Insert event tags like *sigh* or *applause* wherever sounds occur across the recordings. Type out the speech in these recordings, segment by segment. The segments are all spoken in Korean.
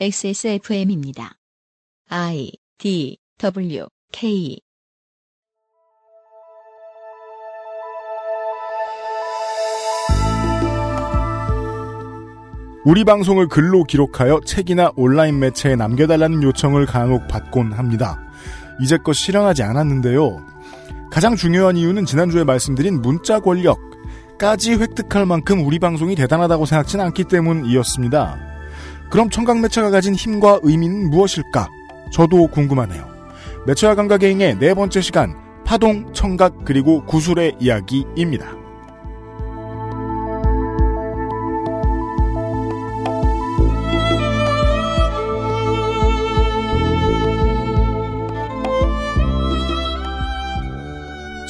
XSFM입니다. I D W K 우리 방송을 글로 기록하여 책이나 온라인 매체에 남겨달라는 요청을 간혹 받곤 합니다. 이제껏 실현하지 않았는데요. 가장 중요한 이유는 지난주에 말씀드린 문자 권력까지 획득할 만큼 우리 방송이 대단하다고 생각지는 않기 때문이었습니다. 그럼 청각 매체가 가진 힘과 의미는 무엇일까? 저도 궁금하네요. 매체와 감각의 행의 네 번째 시간 파동, 청각 그리고 구술의 이야기입니다.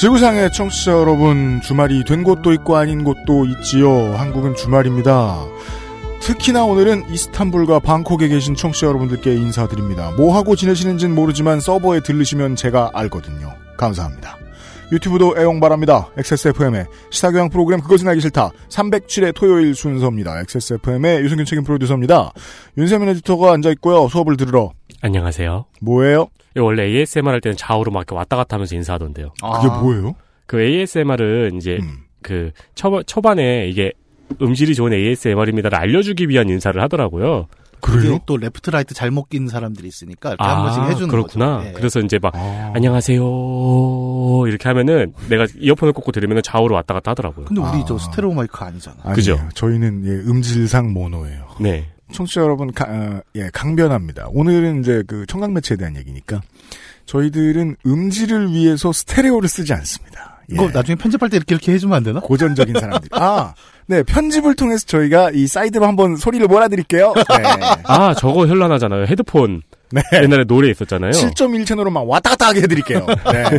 지구상의 청취자 여러분, 주말이 된 곳도 있고 아닌 곳도 있지요. 한국은 주말입니다. 특히나 오늘은 이스탄불과 방콕에 계신 청취자 여러분들께 인사드립니다. 뭐 하고 지내시는지는 모르지만 서버에 들르시면 제가 알거든요. 감사합니다. 유튜브도 애용 바랍니다. XSFM의 시사교양 프로그램 그것은 알기 싫다. 307회 토요일 순서입니다. XSFM의 유승균 책임 프로듀서입니다. 윤세민 에디터가 앉아있고요. 수업을 들으러. 안녕하세요. 뭐예요? 원래 ASMR 할 때는 좌우로 막 왔다 갔다 하면서 인사하던데요. 그게 뭐예요? 그 ASMR은 이제 음. 그 초, 초반에 이게 음질이 좋은 ASMR입니다를 알려주기 위한 인사를 하더라고요. 그래요? 또 left right 잘못 낀 사람들이 있으니까 이렇게 한 번씩 해주는 그렇구나. 거죠. 예. 그래서 이제 막 아. 안녕하세요 이렇게 하면은 내가 이어폰을 꽂고 들으면 좌우로 왔다 갔다 하더라고요. 근데 우리 아. 저 스테레오 마이크 아니잖아. 아니에요. 그죠? 저희는 예, 음질상 모노예요. 네. 청취자 여러분, 가- 어, 예, 강변합니다. 오늘은 이제 그 청각 매체에 대한 얘기니까 저희들은 음질을 위해서 스테레오를 쓰지 않습니다. 예. 이거 나중에 편집할 때 이렇게, 이렇게 해주면 안 되나? 고전적인 사람들. 아, 네, 편집을 통해서 저희가 이 사이드로 한번 소리를 몰아드릴게요. *laughs* 네. 아 저거 현란하잖아요. 헤드폰 네. 옛날에 노래 있었잖아요. 7.1 채널로 막 왔다 갔다 하게 해드릴게요. 네. *laughs*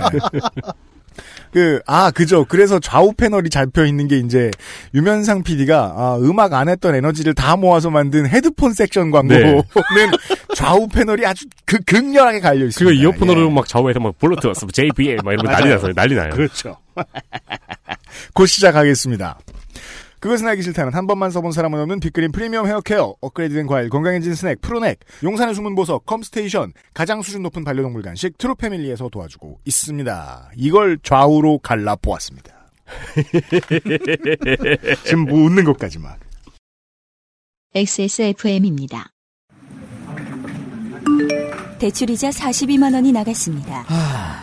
그, 아, 그죠. 그래서 좌우 패널이 잡혀 있는 게 이제, 유면상 PD가, 아, 음악 안 했던 에너지를 다 모아서 만든 헤드폰 섹션 광고는 *laughs* 좌우 패널이 아주 그, 극렬하게 갈려 있습니다. 그거 이어폰으로 예. 막 좌우에서 막 블루투스, JBL 막 이런 거 난리. 나서 난리 나요. 그렇죠. 곧 시작하겠습니다. 그것은 알기 싫다는 한 번만 써본 사람은 없는 빅그린 프리미엄 헤어케어, 업그레이드된 과일, 건강해진 스낵, 프로넥, 용산의 숨은 보석, 컴스테이션, 가장 수준 높은 반려동물 간식, 트루 패밀리에서 도와주고 있습니다. 이걸 좌우로 갈라보았습니다. *laughs* 지금 뭐 웃는 것까지 막. XSFM입니다. 대출이자 42만 원이 나갔습니다.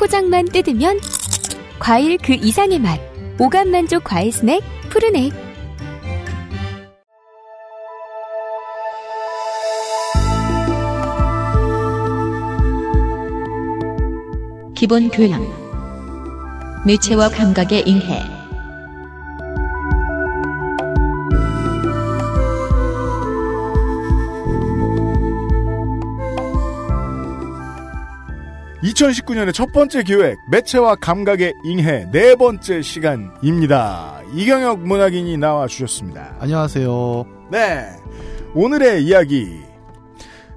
포장만 뜯으면 과일 그 이상의 맛. 오감 만족 과일 스낵 푸르넥. 기본 교양 매체와 감각의 인해 2019년의 첫 번째 기획 매체와 감각의 잉해 네 번째 시간입니다. 이경혁 문학인이 나와 주셨습니다. 안녕하세요. 네. 오늘의 이야기.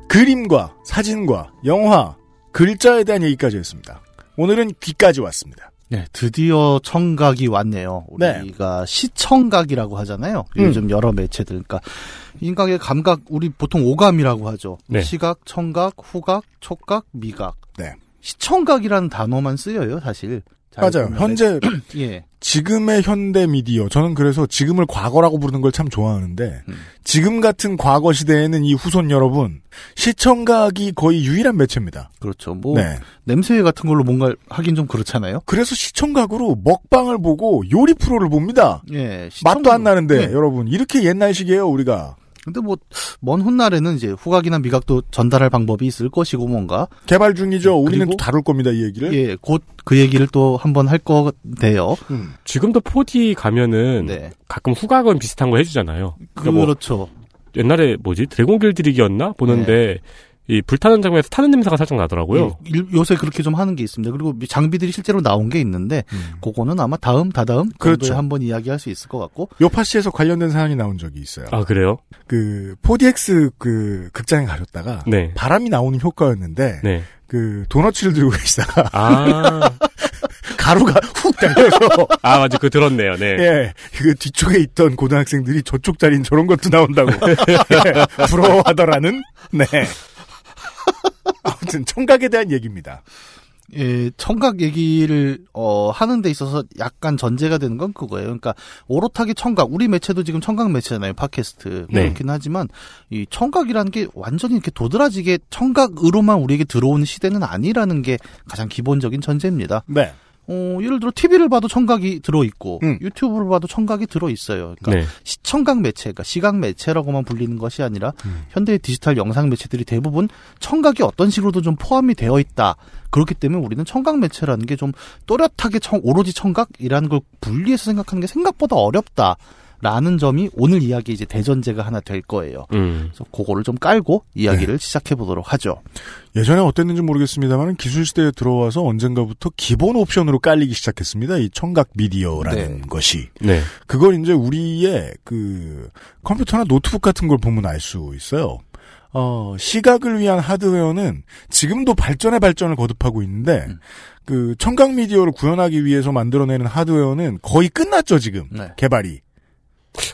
그림과 사진과 영화, 글자에 대한 얘기까지 했습니다. 오늘은 귀까지 왔습니다. 네, 드디어 청각이 왔네요. 네. 우리가 시청각이라고 하잖아요. 음. 요즘 여러 매체들. 그러니까 인각의 감각, 우리 보통 오감이라고 하죠. 네. 시각, 청각, 후각, 촉각, 미각. 네. 시청각이라는 단어만 쓰여요, 사실. 잘 맞아요. 현재 *clears throat* 예. 지금의 현대 미디어 저는 그래서 지금을 과거라고 부르는 걸 참 좋아하는데 음. 지금 같은 과거 시대에는 이 후손 여러분 시청각이 거의 유일한 매체입니다. 그렇죠. 뭐 네. 냄새 같은 걸로 뭔가 하긴 좀 그렇잖아요. 그래서 시청각으로 먹방을 보고 요리 프로를 봅니다. 예. 맛도 안 나는데 예. 여러분 이렇게 옛날식이에요 우리가 근데 뭐 먼 훗날에는 이제 후각이나 미각도 전달할 방법이 있을 것이고 뭔가 개발 중이죠. 우리는 그리고- 또 다룰 겁니다 이 얘기를. 예, 곧 그 얘기를 또 한번 할 거돼요. 음. 지금도 4D 가면은 네. 가끔 후각은 비슷한 거 해주잖아요. 그러니까 뭐 그렇죠. 옛날에 뭐지 드래곤 길들이기였나 보는데 이 불타는 장면에서 타는 냄새가 살짝 나더라고요. 예, 일- 요새 그렇게 좀 하는 게 있습니다. 그리고 장비들이 실제로 나온 게 있는데 그거는 아마 다음 다다음 그렇죠. 정도에 한번 이야기할 수 있을 것 같고 요파시에서 관련된 사연이 나온 적이 있어요. 아 그래요? 그 4DX 그 극장에 가셨다가 네. 바람이 나오는 효과였는데 네. 그 도너츠를 들고 계시다가 아, *laughs* 가루가 훅 달려서 아 맞아 그 들었네요. 네. 예, 그 뒤쪽에 있던 고등학생들이 저쪽 자리는 저런 것도 나온다고 *laughs* 예, 부러워하더라는 네. *laughs* 아무튼 청각에 대한 얘기입니다. 예, 청각 얘기를 어 하는 데 있어서 약간 전제가 되는 건 그거예요. 그러니까 오롯하게 청각, 우리 매체도 지금 청각 매체잖아요. 팟캐스트. 네. 그렇긴 하지만 이 청각이라는 게 완전히 이렇게 도드라지게 청각으로만 우리에게 들어오는 시대는 아니라는 게 가장 기본적인 전제입니다. 네. 어, 예를 들어 TV를 봐도 청각이 들어 있고 음. 유튜브를 봐도 청각이 들어 있어요. 그러니까 네. 시청각 매체, 그러니까 시각 매체라고만 불리는 것이 아니라 음. 현대의 디지털 영상 매체들이 대부분 청각이 어떤 식으로도 좀 포함이 되어 있다. 그렇기 때문에 우리는 청각 매체라는 게 좀 또렷하게 청, 오로지 청각이라는 걸 분리해서 생각하는 게 생각보다 어렵다. 라는 점이 오늘 이야기 이제 대전제가 하나 될 거예요. 음. 그래서 그거를 좀 깔고 이야기를 시작해 보도록 하죠. 예전에 어땠는지 모르겠습니다만 기술 시대에 들어와서 언젠가부터 기본 옵션으로 깔리기 시작했습니다. 이 청각 미디어라는 네. 것이. 네. 그걸 이제 우리의 그 컴퓨터나 노트북 같은 걸 보면 알 수 있어요. 어, 시각을 위한 하드웨어는 지금도 발전에 발전을 거듭하고 있는데 음. 그 청각 미디어를 구현하기 위해서 만들어내는 하드웨어는 거의 끝났죠, 지금. 네. 개발이.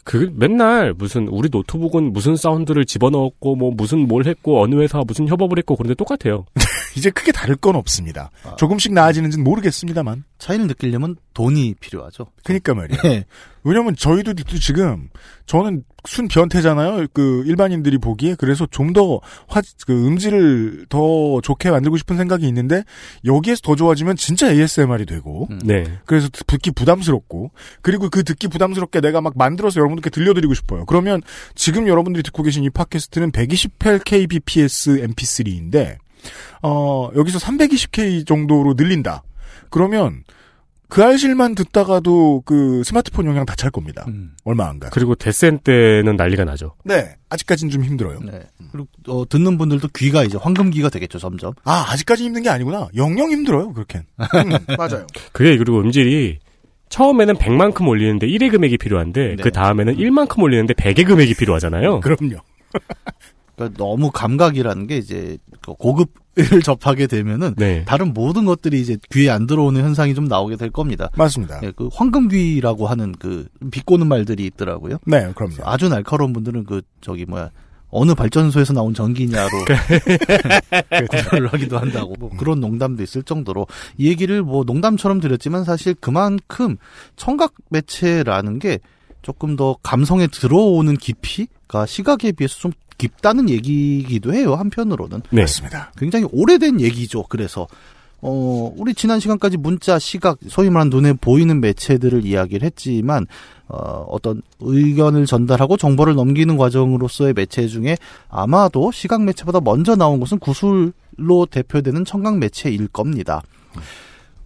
그 맨날 무슨 우리 노트북은 무슨 사운드를 집어넣었고 뭐 무슨 뭘 했고 어느 회사와 무슨 협업을 했고 그런데 똑같아요. *laughs* 이제 크게 다를 건 없습니다. 아. 조금씩 나아지는지는 모르겠습니다만. 차이를 느끼려면 돈이 필요하죠. 그니까 말이에요. 네. 왜냐면 저희도 지금 저는 순 변태잖아요. 그 일반인들이 보기에 그래서 좀 더 화, 그 음질을 더 좋게 만들고 싶은 생각이 있는데 여기에서 더 좋아지면 진짜 ASMR이 되고 음. 네. 그래서 듣기 부담스럽고 그리고 그 듣기 부담스럽게 내가 막 만들어서 여러분들께 들려드리고 싶어요. 그러면 지금 여러분들이 듣고 계신 이 팟캐스트는 128 kbps mp3인데 어 여기서 320k 정도로 늘린다. 그러면 그 알실만 듣다가도 그 스마트폰 용량 다찰 겁니다. 음. 얼마 안 가. 그리고 데센 때는 난리가 나죠. 네, 아직까지는 좀 힘들어요. 네. 그리고 어, 듣는 분들도 귀가 이제 황금귀가 되겠죠, 점점. 아, 아직까지 힘든 게 아니구나. 영영 힘들어요, 그렇게. 음, *laughs* 맞아요. 그게 그리고 음질이 처음에는 100만큼 올리는데 1의 금액이 필요한데 네. 그 다음에는 1만큼 올리는데 100의 금액이 필요하잖아요. 그럼요. *laughs* 그러니까 너무 감각이라는 게 이제 그 고급을 *laughs* 접하게 되면은 네. 다른 모든 것들이 이제 귀에 안 들어오는 현상이 좀 나오게 될 겁니다. 맞습니다. 예, 그 황금귀라고 하는 그 비꼬는 말들이 있더라고요. 네, 그럼요. 아주 날카로운 분들은 그 저기 뭐야 어느 발전소에서 나온 전기냐로 *laughs* 구별을 하기도 한다고 뭐 그런 농담도 있을 정도로 이 얘기를 뭐 농담처럼 드렸지만 사실 그만큼 청각 매체라는 게 조금 더 감성에 들어오는 깊이가 시각에 비해서 좀 깊다는 얘기이기도 해요 한편으로는 네. 맞습니다. 굉장히 오래된 얘기죠. 그래서 어 우리 지난 시간까지 문자, 시각, 소위 말하는 눈에 보이는 매체들을 이야기를 했지만 어 어떤 의견을 전달하고 정보를 넘기는 과정으로서의 매체 중에 아마도 시각 매체보다 먼저 나온 것은 구술로 대표되는 청각 매체일 겁니다.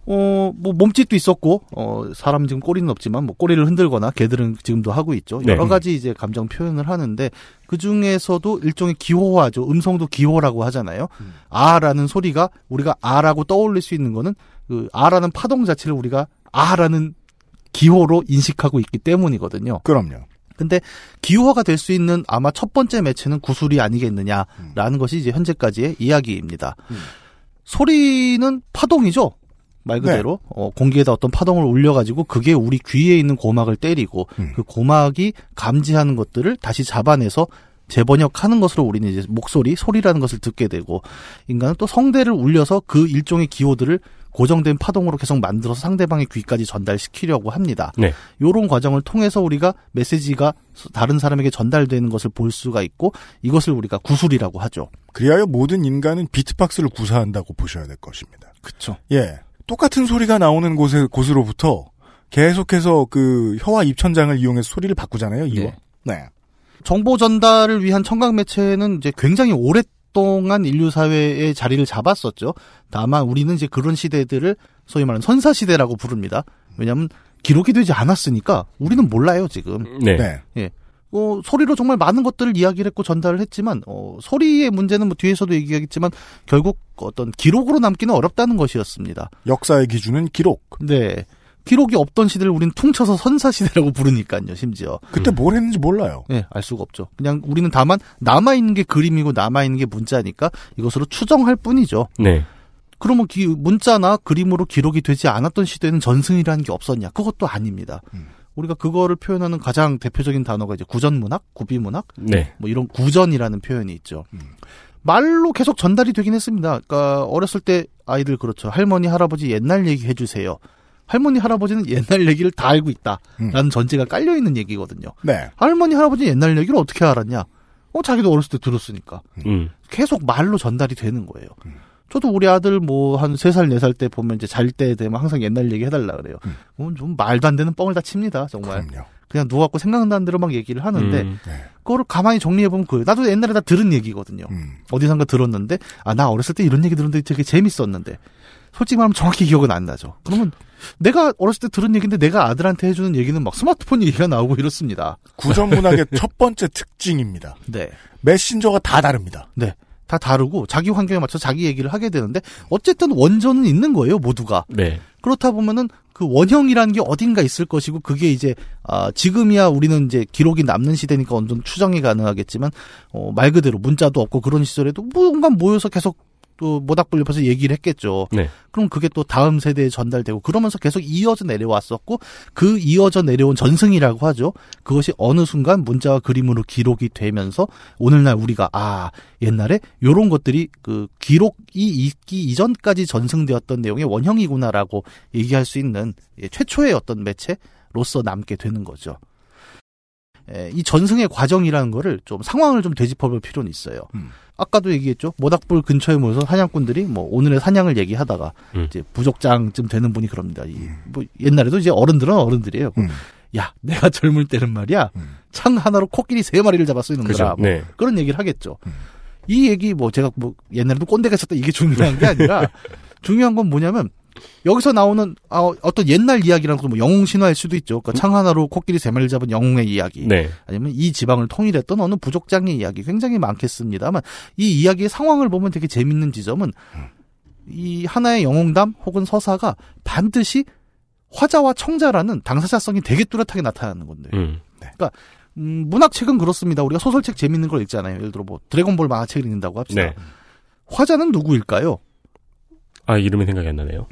어, 뭐, 몸짓도 있었고, 어, 사람 지금 꼬리는 없지만, 뭐, 꼬리를 흔들거나, 개들은 지금도 하고 있죠. 네. 여러 가지 이제 감정 표현을 하는데, 그 중에서도 일종의 기호화죠. 음성도 기호라고 하잖아요. 아라는 소리가 우리가 아 라고 떠올릴 수 있는 거는, 그, 아 라는 파동 자체를 우리가 아 라는 기호로 인식하고 있기 때문이거든요. 그럼요. 근데 기호화가 될 수 있는 아마 첫 번째 매체는 구술이 아니겠느냐라는 것이 이제 현재까지의 이야기입니다. 음. 소리는 파동이죠. 말 그대로 어, 공기에다 어떤 파동을 올려가지고 그게 우리 귀에 있는 고막을 때리고 음. 그 고막이 감지하는 것들을 다시 잡아내서 재번역하는 것으로 우리는 이제 목소리, 소리라는 것을 듣게 되고 인간은 또 성대를 울려서 그 일종의 기호들을 고정된 파동으로 계속 만들어서 상대방의 귀까지 전달시키려고 합니다. 네. 요런 과정을 통해서 우리가 메시지가 다른 사람에게 전달되는 것을 볼 수가 있고 이것을 우리가 구술이라고 하죠. 그리하여 모든 인간은 비트박스를 구사한다고 보셔야 될 것입니다. 그렇죠. 예. 똑같은 소리가 나오는 곳에, 곳으로부터 계속해서 그 혀와 입천장을 이용해서 소리를 바꾸잖아요, 이와. 네. 네. 정보 전달을 위한 청각 매체는 이제 굉장히 오랫동안 인류 사회에 자리를 잡았었죠. 다만 우리는 이제 그런 시대들을 소위 말하는 선사 시대라고 부릅니다. 왜냐하면 기록이 되지 않았으니까 우리는 몰라요 지금. 네. 네. 어, 소리로 정말 많은 것들을 이야기를 했고 전달을 했지만 어, 소리의 문제는 뭐 뒤에서도 얘기하겠지만 결국 어떤 기록으로 남기는 어렵다는 것이었습니다. 역사의 기준은 기록. 네. 기록이 없던 시대를 우린 퉁쳐서 선사시대라고 부르니까요, 심지어. 그때 뭘 했는지 몰라요. 네, 알 수가 없죠. 그냥 우리는 다만 남아있는 게 그림이고 남아있는 게 문자니까 이것으로 추정할 뿐이죠. 네. 그러면 기- 문자나 그림으로 기록이 되지 않았던 시대에는 전승이라는 게 없었냐? 그것도 아닙니다. 음. 우리가 그거를 표현하는 가장 대표적인 단어가 이제 구전문학, 구비문학, 네. 뭐 이런 구전이라는 표현이 있죠. 음. 말로 계속 전달이 되긴 했습니다. 그러니까 어렸을 때 아이들 그렇죠. 할머니, 할아버지 옛날 얘기 해주세요. 할머니, 할아버지는 옛날 얘기를 다 알고 있다라는 음. 전제가 깔려 있는 얘기거든요. 네. 할머니, 할아버지 옛날 얘기를 어떻게 알았냐? 어, 자기도 어렸을 때 들었으니까. 음. 계속 말로 전달이 되는 거예요. 음. 저도 우리 아들 뭐 한 세 살 네 살 때 보면 이제 잘 때 되면 항상 옛날 얘기 해달라 그래요. 음. 그건 좀 말도 안 되는 뻥을 다 칩니다. 정말. 그럼요. 그냥 누워갖고 생각나는 대로 막 얘기를 하는데 음. 네. 그거를 가만히 정리해보면 그래요. 나도 옛날에 다 들은 얘기거든요. 음. 어디선가 들었는데 아 나 어렸을 때 이런 얘기 들었는데 되게 재밌었는데 솔직히 말하면 정확히 기억은 안 나죠. 그러면 내가 어렸을 때 들은 얘기인데 내가 아들한테 해주는 얘기는 막 스마트폰 얘기가 나오고 이렇습니다. 구전 문학의 *laughs* 첫 번째 특징입니다. 네. 메신저가 다 다릅니다. 다 다르고 자기 환경에 맞춰 자기 얘기를 하게 되는데 어쨌든 원전은 있는 거예요 모두가 네. 그렇다 보면은 그 원형이라는 게 어딘가 있을 것이고 그게 이제 아 지금이야 우리는 이제 기록이 남는 시대니까 어느 정도 추정이 가능하겠지만 어, 말 그대로 문자도 없고 그런 시절에도 뭔가 모여서 계속 또 모닥불 옆에서 얘기를 했겠죠. 네. 그럼 그게 또 다음 세대에 전달되고 그러면서 계속 이어져 내려왔었고 그 이어져 내려온 전승이라고 하죠. 그것이 어느 순간 문자와 그림으로 기록이 되면서 오늘날 우리가 아 옛날에 요런 것들이 그 기록이 있기 이전까지 전승되었던 내용의 원형이구나라고 얘기할 수 있는 예, 최초의 어떤 매체로서 남게 되는 거죠. 예, 이 전승의 과정이라는 거를 좀 상황을 좀 되짚어볼 필요는 있어요. 음. 아까도 얘기했죠. 모닥불 근처에 모여서 사냥꾼들이 뭐 오늘의 사냥을 얘기하다가 음. 이제 부족장쯤 되는 분이 그럽니다. 이, 뭐 옛날에도 이제 어른들은 어른들이에요. 음. 야, 내가 젊을 때는 말이야. 음. 창 하나로 코끼리 세 마리를 잡았어 이놈들아. 그죠. 뭐 네. 그런 얘기를 하겠죠. 음. 이 얘기 뭐 제가 뭐 옛날에도 꼰대가 쳤다 이게 중요한 게 아니라 *laughs* 중요한 건 뭐냐면 여기서 나오는 아, 어떤 옛날 이야기라는 것뭐 영웅 신화일 수도 있죠. 그러니까 창 하나로 코끼리 세 마리를 잡은 영웅의 이야기. 네. 아니면 이 지방을 통일했던 어느 부족장의 이야기 굉장히 많겠습니다만 이 이야기의 상황을 보면 되게 재밌는 지점은 이 하나의 영웅담 혹은 서사가 반드시 화자와 청자라는 당사자성이 되게 뚜렷하게 나타나는 건데 음. 음, 문학책은 그렇습니다. 우리가 소설책 재밌는 걸 읽잖아요. 예를 들어 뭐 드래곤볼 만화책을 읽는다고 합시다. 네. 화자는 누구일까요? 아, 이름이 생각이 안 나네요.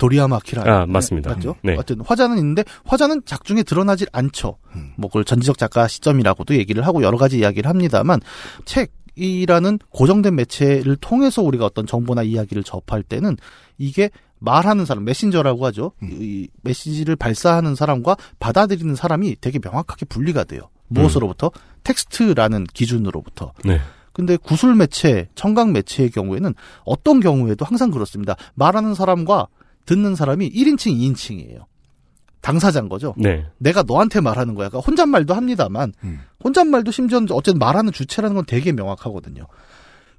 도리야마 아키라. 아, 맞습니다. 맞죠? 네. 어쨌든 화자는 있는데 화자는 작중에 드러나질 않죠. 음. 뭐 그걸 전지적 작가 시점이라고도 얘기를 하고 여러 가지 이야기를 합니다만 책 이라는 고정된 매체를 통해서 우리가 어떤 정보나 이야기를 접할 때는 이게 말하는 사람, 메신저라고 하죠. 음. 이 메시지를 발사하는 사람과 받아들이는 사람이 되게 명확하게 분리가 돼요. 무엇으로부터? 텍스트라는 기준으로부터. 네. 근데 구술 매체, 청각 매체의 경우에는 어떤 경우에도 항상 그렇습니다. 말하는 사람과 듣는 사람이 1인칭, 2인칭이에요. 당사자인 거죠. 네. 내가 너한테 말하는 거야. 그러니까 혼잣말도 합니다만 음. 혼잣말도 심지어 어쨌든 말하는 주체라는 건 되게 명확하거든요.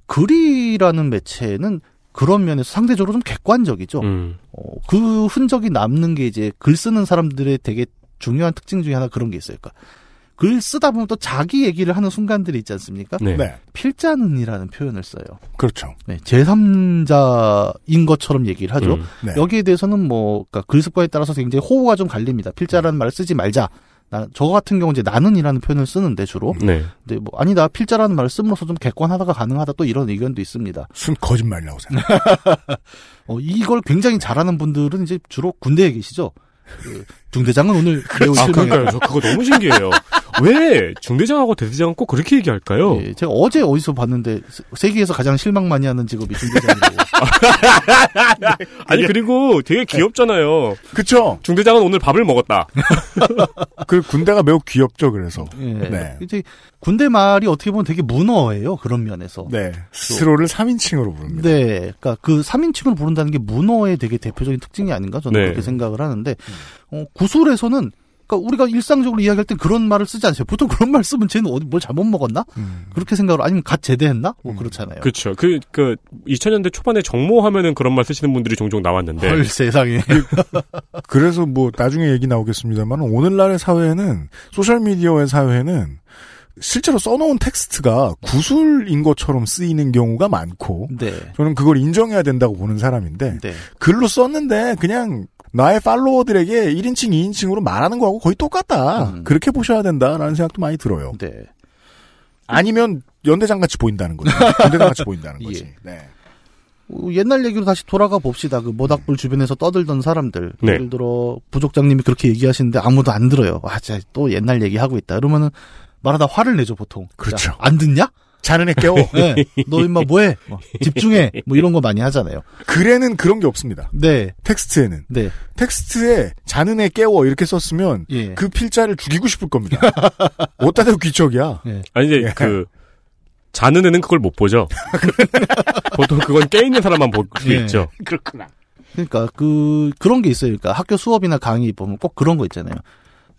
글이라는 매체는 그런 면에서 상대적으로 좀 객관적이죠. 음. 어, 그 흔적이 남는 게 이제 글 쓰는 사람들의 되게 중요한 특징 중에 하나 그런 게 있어요. 그러니까 글 쓰다 보면 또 자기 얘기를 하는 순간들이 있지 않습니까? 네. 네. 필자는이라는 표현을 써요. 그렇죠. 네, 제3자인 것처럼 얘기를 하죠. 음. 네. 여기에 대해서는 뭐, 그니까 글 습관에 따라서 굉장히 호호가 좀 갈립니다. 필자라는 말을 쓰지 말자. 나, 저 같은 경우 이제 나는이라는 표현을 쓰는데 주로. 네. 근데 뭐, 아니다. 필자라는 말을 씀으로써 좀 객관하다가 가능하다 또 이런 의견도 있습니다. 순 거짓말이라고 생각. *laughs* 어, 이걸 굉장히 잘하는 분들은 이제 주로 군대에 계시죠. 그 중대장은 오늘 *laughs* 매우 아. 그러니까요. 저 그거 너무 신기해요. 왜 중대장하고 대대장은 꼭 그렇게 얘기할까요? 예, 제가 어제 어디서 봤는데 세- 세계에서 가장 실망 많이 하는 직업이 중대장이라고. *laughs* 아니, 그리고 되게 귀엽잖아요. 그쵸? 중대장은 오늘 밥을 먹었다. *laughs* 그 군대가 매우 귀엽죠, 그래서. 예. 네. 이제 군대 말이 어떻게 보면 되게 문어예요. 그런 면에서. 네. 스스로를 3인칭으로 부릅니다. 네, 그러니까 그 3인칭으로 부른다는 게 문어의 되게 대표적인 특징이 아닌가 저는 네. 그렇게 생각을 하는데 어, 구술에서는 그러니까 우리가 일상적으로 이야기할 땐 그런 말을 쓰지 않어요. 보통 그런 말 쓰면 쟤는 어디 뭘 잘못 먹었나? 음. 그렇게 생각을 아니면 갓 제대했나? 뭐 음. 그렇잖아요. 그렇죠. 그, 그, 2000년대 초반에 정모하면은 그런 말 쓰시는 분들이 종종 나왔는데. 헐 세상에. 그래서 뭐 나중에 얘기 나오겠습니다만 오늘날의 사회는 소셜 미디어의 사회는 실제로 써놓은 텍스트가 구술인 것처럼 쓰이는 경우가 많고 네. 저는 그걸 인정해야 된다고 보는 사람인데 네. 글로 썼는데 그냥 나의 팔로워들에게 1인칭, 2인칭으로 말하는 거하고 거의 똑같다. 음. 그렇게 보셔야 된다라는 생각도 많이 들어요. 네. 아니면 연대장 같이 보인다는 거죠. *laughs* 연대장 같이 보인다는 거지. 예. 네. 어, 옛날 얘기로 다시 돌아가 봅시다. 그 모닥불 주변에서 떠들던 사람들. 네. 예를 들어 부족장님이 그렇게 얘기하시는데 아무도 안 들어요. 와, 진짜 또 옛날 얘기하고 있다. 그러면은 말하다 화를 내죠 보통. 그렇죠. 야, 안 듣냐? 자는 애 깨워. *laughs* 네. 너 임마 뭐해? 뭐, 집중해. 뭐 이런 거 많이 하잖아요. 글에는 그런 게 없습니다. 네. 텍스트에는. 네. 텍스트에 자는 애 깨워 이렇게 썼으면 예. 그 필자를 죽이고 싶을 겁니다. *laughs* 어디다 대고 귀척이야. 아니, 이제 예. 그, 자는 애는 그걸 못 보죠. *laughs* 보통 그건 깨 있는 사람만 볼수 예. 있죠. 그렇구나. 그러니까 그 그런 게 있어요. 그러니까 학교 수업이나 강의 보면 꼭 그런 거 있잖아요.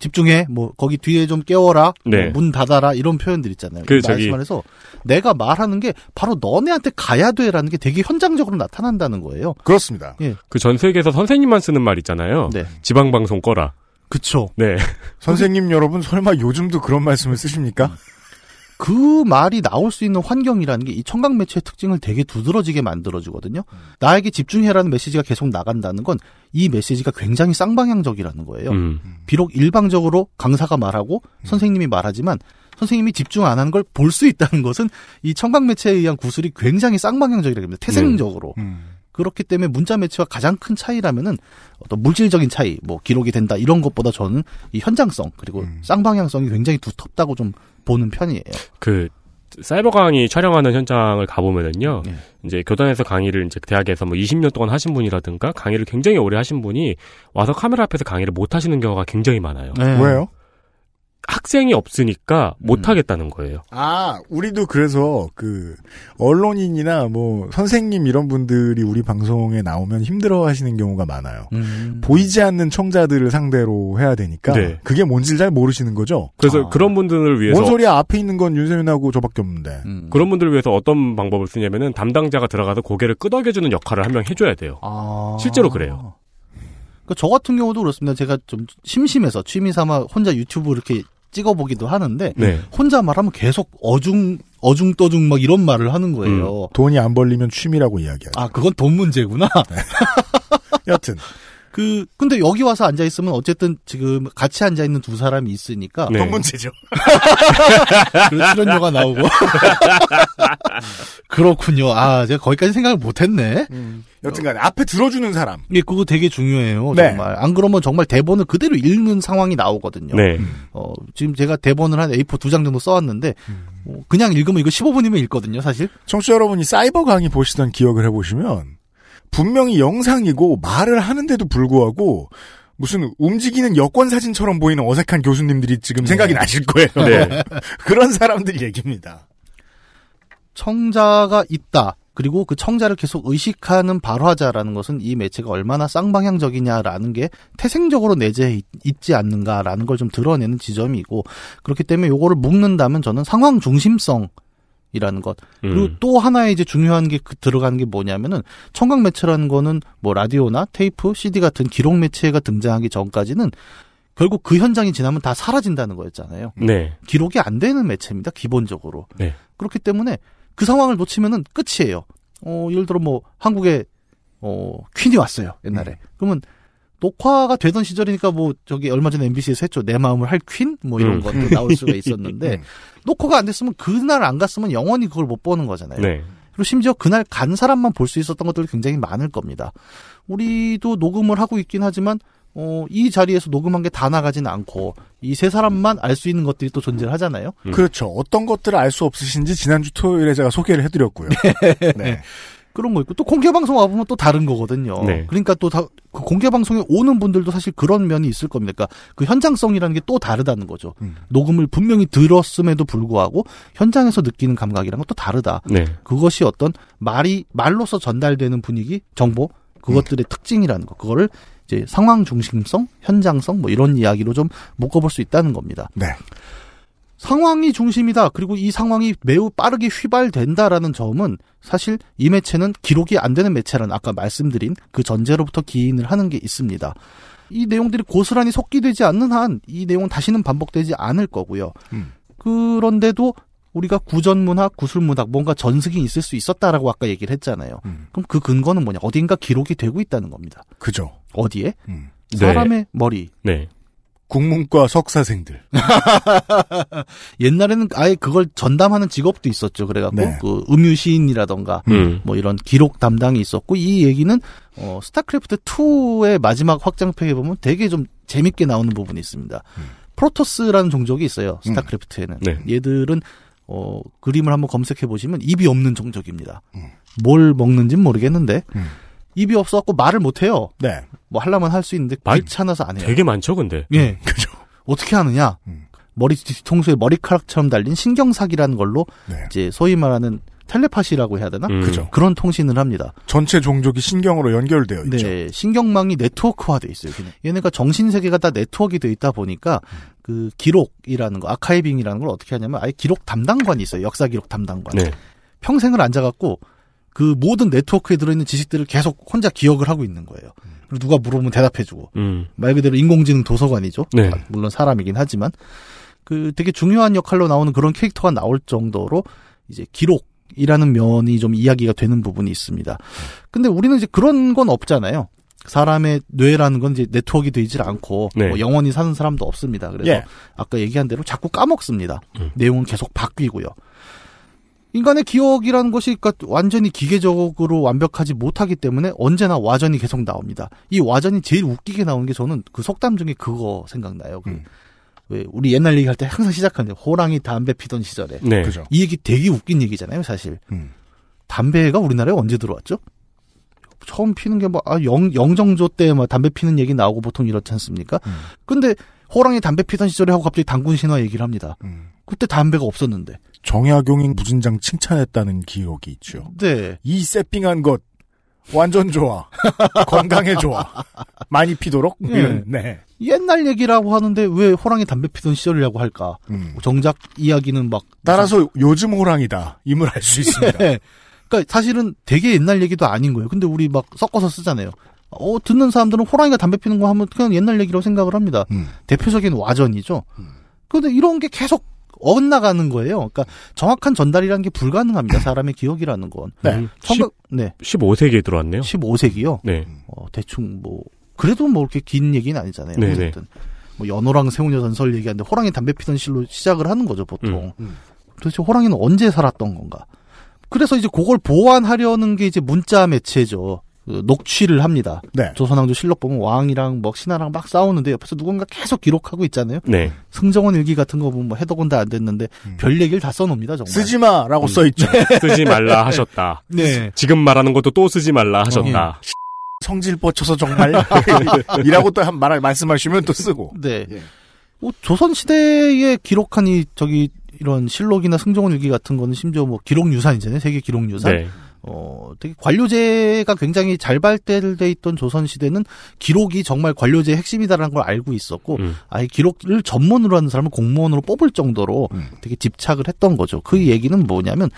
집중해. 뭐 거기 뒤에 좀 깨워라. 네. 뭐 문 닫아라. 이런 표현들 있잖아요. 그 다시 저기- 말해서 내가 말하는 게 바로 너네한테 가야 돼라는 게 되게 현장적으로 나타난다는 거예요. 그렇습니다. 그전 세계에서 선생님만 쓰는 말 있잖아요. 네. 지방 방송 꺼라. 그쵸. 네. 선생님 여러분 설마 요즘도 그런 말씀을 쓰십니까? *laughs* 그 말이 나올 수 있는 환경이라는 게 이 청각 매체의 특징을 되게 두드러지게 만들어주거든요. 나에게 집중해라는 메시지가 계속 나간다는 건 이 메시지가 굉장히 쌍방향적이라는 거예요. 음. 비록 일방적으로 강사가 말하고 선생님이 말하지만 선생님이 집중 안 하는 걸 볼 수 있다는 것은 이 청각 매체에 의한 구술이 굉장히 쌍방향적이라고 합니다. 태생적으로. 음. 그렇기 때문에 문자 매체와 가장 큰 차이라면은 어떤 물질적인 차이, 뭐 기록이 된다 이런 것보다 저는 이 현장성 그리고 음. 쌍방향성이 굉장히 두텁다고 좀 보는 편이에요. 그, 사이버 강의 촬영하는 현장을 가보면은요, 네. 이제 교단에서 강의를 이제 대학에서 뭐 20년 동안 하신 분이라든가 강의를 굉장히 오래 하신 분이 와서 카메라 앞에서 강의를 못 하시는 경우가 굉장히 많아요. 네. 왜요? 학생이 없으니까 못 음. 하겠다는 거예요. 아, 우리도 그래서 그 언론인이나 뭐 선생님 이런 분들이 우리 방송에 나오면 힘들어 하시는 경우가 많아요. 음. 보이지 않는 청자들을 상대로 해야 되니까 네. 그게 뭔지를 잘 모르시는 거죠. 그래서 아. 그런 분들을 위해서 뭔 소리야 앞에 있는 건 윤세민하고 저밖에 없는데. 음. 그런 분들을 위해서 어떤 방법을 쓰냐면은 담당자가 들어가서 고개를 끄덕여주는 역할을 한 명 해줘야 돼요. 아. 실제로 그래요. 그저 같은 경우도 그렇습니다. 제가 좀 심심해서 취미 삼아 혼자 유튜브 이렇게 찍어보기도 하는데 네. 혼자 말하면 계속 어중 어중떠중 막 이런 말을 하는 거예요. 돈이 안 벌리면 취미라고 이야기하죠. 아 그건 돈 문제구나. *laughs* 여튼 그 근데 여기 와서 앉아 있으면 어쨌든 지금 같이 앉아 있는 두 사람이 있으니까 네. 돈 문제죠. 그 출연료가 나오고 *laughs* 그렇군요. 아 제가 거기까지 생각을 못했네. 여튼간에 앞에 들어주는 사람. 이게 그거 되게 중요해요. 네. 정말 안 그러면 정말 대본을 그대로 읽는 상황이 나오거든요. 네. 어, 지금 제가 대본을 한 A4 두 장 정도 써왔는데 어, 그냥 읽으면 이거 15분이면 읽거든요, 사실. 청취자 여러분이 사이버 강의 보시던 기억을 해보시면 분명히 영상이고 말을 하는데도 불구하고 무슨 움직이는 여권 사진처럼 보이는 어색한 교수님들이 지금 생각이 나실 거예요. 네. *laughs* 그런 사람들 얘기입니다. 청자가 있다. 그리고 그 청자를 계속 의식하는 발화자라는 것은 이 매체가 얼마나 쌍방향적이냐라는 게 태생적으로 내재해 있- 있지 않는가라는 걸 좀 드러내는 지점이고 그렇기 때문에 요거를 묶는다면 저는 상황 중심성 이라는 것 그리고 음. 또 하나의 이제 중요한 게 그- 들어가는 게 뭐냐면은 청각 매체라는 거는 뭐 라디오나 테이프, CD 같은 기록 매체가 등장하기 전까지는 결국 그 현장이 지나면 다 사라진다는 거였잖아요. 네. 기록이 안 되는 매체입니다. 기본적으로. 네. 그렇기 때문에 그 상황을 놓치면은 끝이에요. 어, 예를 들어 뭐 한국에 어, 퀸이 왔어요. 옛날에. 그러면 녹화가 되던 시절이니까 뭐 저기 얼마 전에 MBC에서 했죠. 내 마음을 할 퀸? 뭐 이런 음. 것도 나올 *laughs* 수가 있었는데 녹화가 안 됐으면 그날 안 갔으면 영원히 그걸 못 보는 거잖아요. 네. 그리고 심지어 그날 간 사람만 볼 수 있었던 것들이 굉장히 많을 겁니다. 우리도 녹음을 하고 있긴 하지만 어, 이 자리에서 녹음한 게 다 나가지는 않고 이 세 사람만 알 수 있는 것들이 또 존재를 하잖아요. 음. 그렇죠. 어떤 것들을 알 수 없으신지 지난주 토요일에 제가 소개를 해드렸고요. *laughs* 네. 그런 거 있고 또 공개 방송 와 보면 또 다른 거거든요. 네. 그러니까 또 다 그 공개 방송에 오는 분들도 사실 그런 면이 있을 겁니다. 그러니까 그 현장성이라는 게 또 다르다는 거죠. 음. 녹음을 분명히 들었음에도 불구하고 현장에서 느끼는 감각이랑 또 다르다. 네. 그것이 어떤 말이 말로서 전달되는 분위기, 정보 그것들의 특징이라는 거. 그거를 이제 상황 중심성, 현장성 뭐 이런 이야기로 좀 묶어볼 수 있다는 겁니다. 네. 상황이 중심이다. 그리고 이 상황이 매우 빠르게 휘발된다라는 점은 사실 이 매체는 기록이 안 되는 매체라는 아까 말씀드린 그 전제로부터 기인을 하는 게 있습니다. 이 내용들이 고스란히 속기되지 않는 한 이 내용은 다시는 반복되지 않을 거고요. 음. 그런데도 우리가 구전문학, 구술문학 뭔가 전승이 있을 수 있었다라고 아까 얘기를 했잖아요. 음. 그럼 그 근거는 뭐냐? 어딘가 기록이 되고 있다는 겁니다. 그죠. 어디에? 음. 네. 사람의 머리. 네. 국문과 석사생들. *laughs* 옛날에는 아예 그걸 전담하는 직업도 있었죠. 그래갖고 네. 그 음유 시인이라던가 음. 뭐 이런 기록 담당이 있었고 이 얘기는 어 스타크래프트 2의 마지막 확장팩에 보면 되게 좀 재밌게 나오는 부분이 있습니다. 음. 프로토스라는 종족이 있어요. 스타크래프트에는. 네. 얘들은 어 그림을 한번 검색해 보시면 입이 없는 종족입니다. 음. 뭘 먹는진 모르겠는데 음. 입이 없어갖고 말을 못 해요. 네. 뭐 하려면 할 수 있는데 말- 귀찮아서 안 해요. 되게 많죠, 근데. 예. *laughs* 그죠. 어떻게 하느냐? 음. 머리 뒤통수에 머리카락처럼 달린 신경사기라는 걸로 네. 이제 소위 말하는 텔레파시라고 해야 되나? 음. 그죠. 그런 통신을 합니다. 전체 종족이 신경으로 연결되어 있죠. 네, 신경망이 네트워크화돼 있어요. 그냥. 얘네가 정신 세계가 다 네트워크가 돼 있다 보니까 음. 그 기록이라는 거, 아카이빙이라는 걸 어떻게 하냐면 아예 기록 담당관이 있어요. 역사 기록 담당관. 네. 평생을 앉아갖고 그 모든 네트워크에 들어있는 지식들을 계속 혼자 기억을 하고 있는 거예요. 그리고 누가 물어보면 대답해주고 음. 말 그대로 인공지능 도서관이죠. 네. 아, 물론 사람이긴 하지만 그 되게 중요한 역할로 나오는 그런 캐릭터가 나올 정도로 이제 기록이라는 면이 좀 이야기가 되는 부분이 있습니다. 근데 우리는 이제 그런 건 없잖아요. 사람의 뇌라는 건 이제 네트워크가 되질 않고 네. 뭐 영원히 사는 사람도 없습니다. 그래서 예. 아까 얘기한 대로 자꾸 까먹습니다. 음. 내용은 계속 바뀌고요. 인간의 기억이라는 것이 그러니까 완전히 기계적으로 완벽하지 못하기 때문에 언제나 와전이 계속 나옵니다. 이 와전이 제일 웃기게 나오는 게 저는 그 속담 중에 그거 생각나요. 그 음. 왜 우리 옛날 얘기할 때 항상 시작하는 호랑이 담배 피던 시절에 네. 그죠. 이 얘기 되게 웃긴 얘기잖아요, 사실. 음. 담배가 우리나라에 언제 들어왔죠? 처음 피는 게 뭐, 아, 영, 영정조 때 막 담배 피는 얘기 나오고 보통 이렇지 않습니까? 음. 근데 호랑이 담배 피던 시절에 하고 갑자기 당군 신화 얘기를 합니다. 음. 그때 담배가 없었는데. 정약용이 무진장 칭찬했다는 기억이 있죠. 네. 이 세핑한 것 완전 좋아. *laughs* 건강에 좋아. 많이 피도록. 네. 네. 옛날 얘기라고 하는데 왜 호랑이 담배 피던 시절이라고 할까? 음. 정작 이야기는 막. 따라서 요즘 호랑이다. 임을 알 수 *laughs* 있습니다. 네. 그러니까 사실은 되게 옛날 얘기도 아닌 거예요. 근데 우리 막 섞어서 쓰잖아요. 어, 듣는 사람들은 호랑이가 담배 피는 거 하면 그냥 옛날 얘기라고 생각을 합니다. 음. 대표적인 와전이죠. 음. 근데 이런 게 계속 엇나가는 거예요. 그러니까 정확한 전달이라는 게 불가능합니다. 사람의 기억이라는 건. 네. 음, 청각, 네. 15세기에 들어왔네요. 15세기요. 네. 어, 대충 뭐 그래도 뭐 그렇게 긴 얘기는 아니잖아요. 네네. 어쨌든 뭐 연호랑 새우녀 전설 얘기하는데 호랑이 담배 피던 실로 시작을 하는 거죠 보통. 음, 음. 도대체 호랑이는 언제 살았던 건가? 그래서 이제 그걸 보완하려는 게 이제 문자 매체죠. 그 녹취를 합니다. 네. 조선왕조 실록 보면 왕이랑 뭐 신하랑 막 싸우는데 옆에서 누군가 계속 기록하고 있잖아요. 네. 승정원 일기 같은 거 보면 뭐 해독은 다 안 됐는데 음. 별 얘기를 다 써놓습니다 정말. 쓰지 마라고 써 있죠. 쓰지 말라 하셨다. *laughs* 네. 지금 말하는 것도 또 쓰지 말라 하셨다. 성질 뻗쳐서 정말 *laughs* 이라고 또 한 말 말씀하시면 또 쓰고. 네. 예. 뭐 조선 시대에 기록한 이 저기 이런 실록이나 승정원 일기 같은 거는 심지어 뭐 기록 유산이잖아요. 세계 기록 유산. 네. 어, 되게 관료제가 굉장히 잘 발달돼 있던 조선 시대는 기록이 정말 관료제의 핵심이다라는 걸 알고 있었고 음. 아예 기록을 전문으로 하는 사람을 공무원으로 뽑을 정도로 음. 되게 집착을 했던 거죠. 그 얘기는 뭐냐면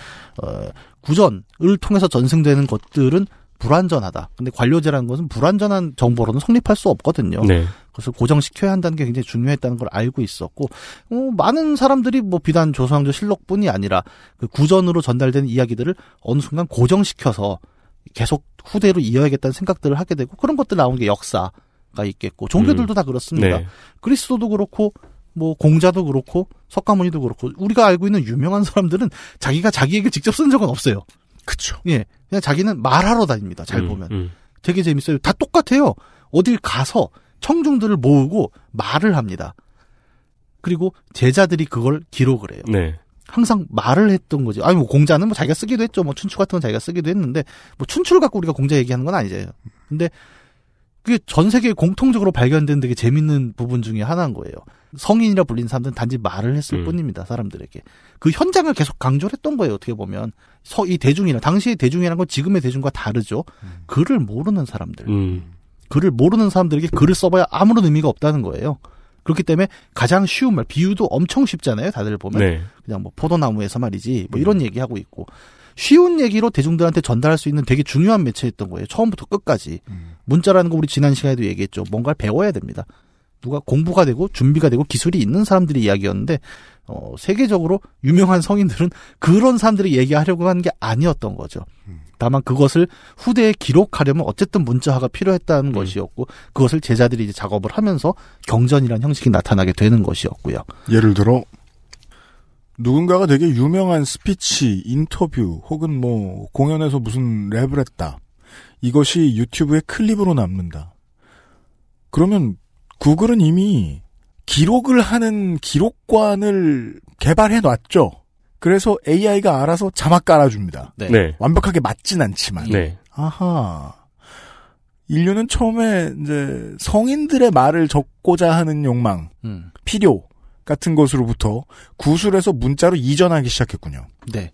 어, 구전을 통해서 전승되는 것들은 불완전하다. 근데 관료제라는 것은 불완전한 정보로는 성립할 수 없거든요. 네. 그것을 고정시켜야 한다는 게 굉장히 중요했다는 걸 알고 있었고 어, 많은 사람들이 뭐 비단 조선왕조 실록뿐이 아니라 그 구전으로 전달되는 이야기들을 어느 순간 고정시켜서 계속 후대로 이어야겠다는 생각들을 하게 되고 그런 것들 나오는 게 역사가 있겠고 종교들도 다 그렇습니다. 네. 그리스도도 그렇고 뭐 공자도 그렇고 석가모니도 그렇고 우리가 알고 있는 유명한 사람들은 자기가 자기 얘기를 직접 쓴 적은 없어요. 그쵸. 예, 그냥 자기는 말하러 다닙니다. 잘 음, 보면. 음. 되게 재밌어요. 다 똑같아요. 어딜 가서 청중들을 모으고 말을 합니다. 그리고 제자들이 그걸 기록을 해요. 네. 항상 말을 했던 거지. 아니 뭐 공자는 뭐 자기가 쓰기도 했죠. 뭐 춘추 같은 건 자기가 쓰기도 했는데 뭐 춘추를 갖고 우리가 공자 얘기하는 건 아니잖아요. 근데 그게 전 세계에 공통적으로 발견된 되게 재밌는 부분 중에 하나인 거예요. 성인이라 불린 사람들은 단지 말을 했을 음. 뿐입니다. 사람들에게. 그 현장을 계속 강조를 했던 거예요. 어떻게 보면. 서, 이 대중이랑, 당시의 대중이라는 건 지금의 대중과 다르죠. 글을 모르는 사람들. 음. 글을 모르는 사람들에게 글을 써봐야 아무런 의미가 없다는 거예요. 그렇기 때문에 가장 쉬운 말, 비유도 엄청 쉽잖아요. 다들 보면. 네. 그냥 뭐 포도나무에서 말이지 뭐 이런 얘기 하고 있고 쉬운 얘기로 대중들한테 전달할 수 있는 되게 중요한 매체였던 거예요. 처음부터 끝까지. 문자라는 거 우리 지난 시간에도 얘기했죠. 뭔가를 배워야 됩니다. 누가 공부가 되고 준비가 되고 기술이 있는 사람들이 이야기였는데 어, 세계적으로 유명한 성인들은 그런 사람들이 얘기하려고 하는 게 아니었던 거죠. 다만 그것을 후대에 기록하려면 어쨌든 문자화가 필요했다는 것이었고 그것을 제자들이 이제 작업을 하면서 경전이라는 형식이 나타나게 되는 것이었고요. 예를 들어 누군가가 되게 유명한 스피치, 인터뷰 혹은 뭐 공연에서 무슨 랩을 했다. 이것이 유튜브에 클립으로 남는다. 그러면 구글은 이미 기록을 하는 기록관을 개발해 놨죠. 그래서 AI가 알아서 자막 깔아줍니다. 네. 네. 완벽하게 맞진 않지만. 네. 아하. 인류는 처음에 이제 성인들의 말을 적고자 하는 욕망, 음. 필요 같은 것으로부터 구술에서 문자로 이전하기 시작했군요. 네.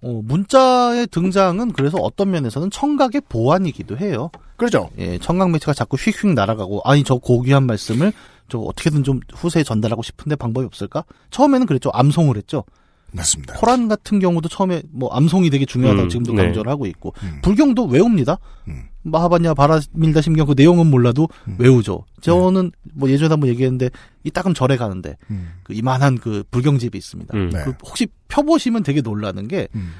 어, 문자의 등장은 그래서 어떤 면에서는 청각의 보완이기도 해요. 그렇죠. 예, 청각 매체가 자꾸 휙휙 날아가고, 아니, 저 고귀한 말씀을 저 어떻게든 좀 후세에 전달하고 싶은데 방법이 없을까? 처음에는 그랬죠. 암송을 했죠. 맞습니다. 코란 같은 경우도 처음에 뭐 암송이 되게 중요하다고 음, 지금도 네. 강조를 하고 있고, 음. 불경도 외웁니다. 음. 마하바냐 바라밀다 심경 그 내용은 몰라도 음. 외우죠. 저는 뭐 예전에 한번 얘기했는데 이 따금 절에 가는데 음. 그 이만한 그 불경집이 있습니다. 음. 네. 그 혹시 펴보시면 되게 놀라는 게 음.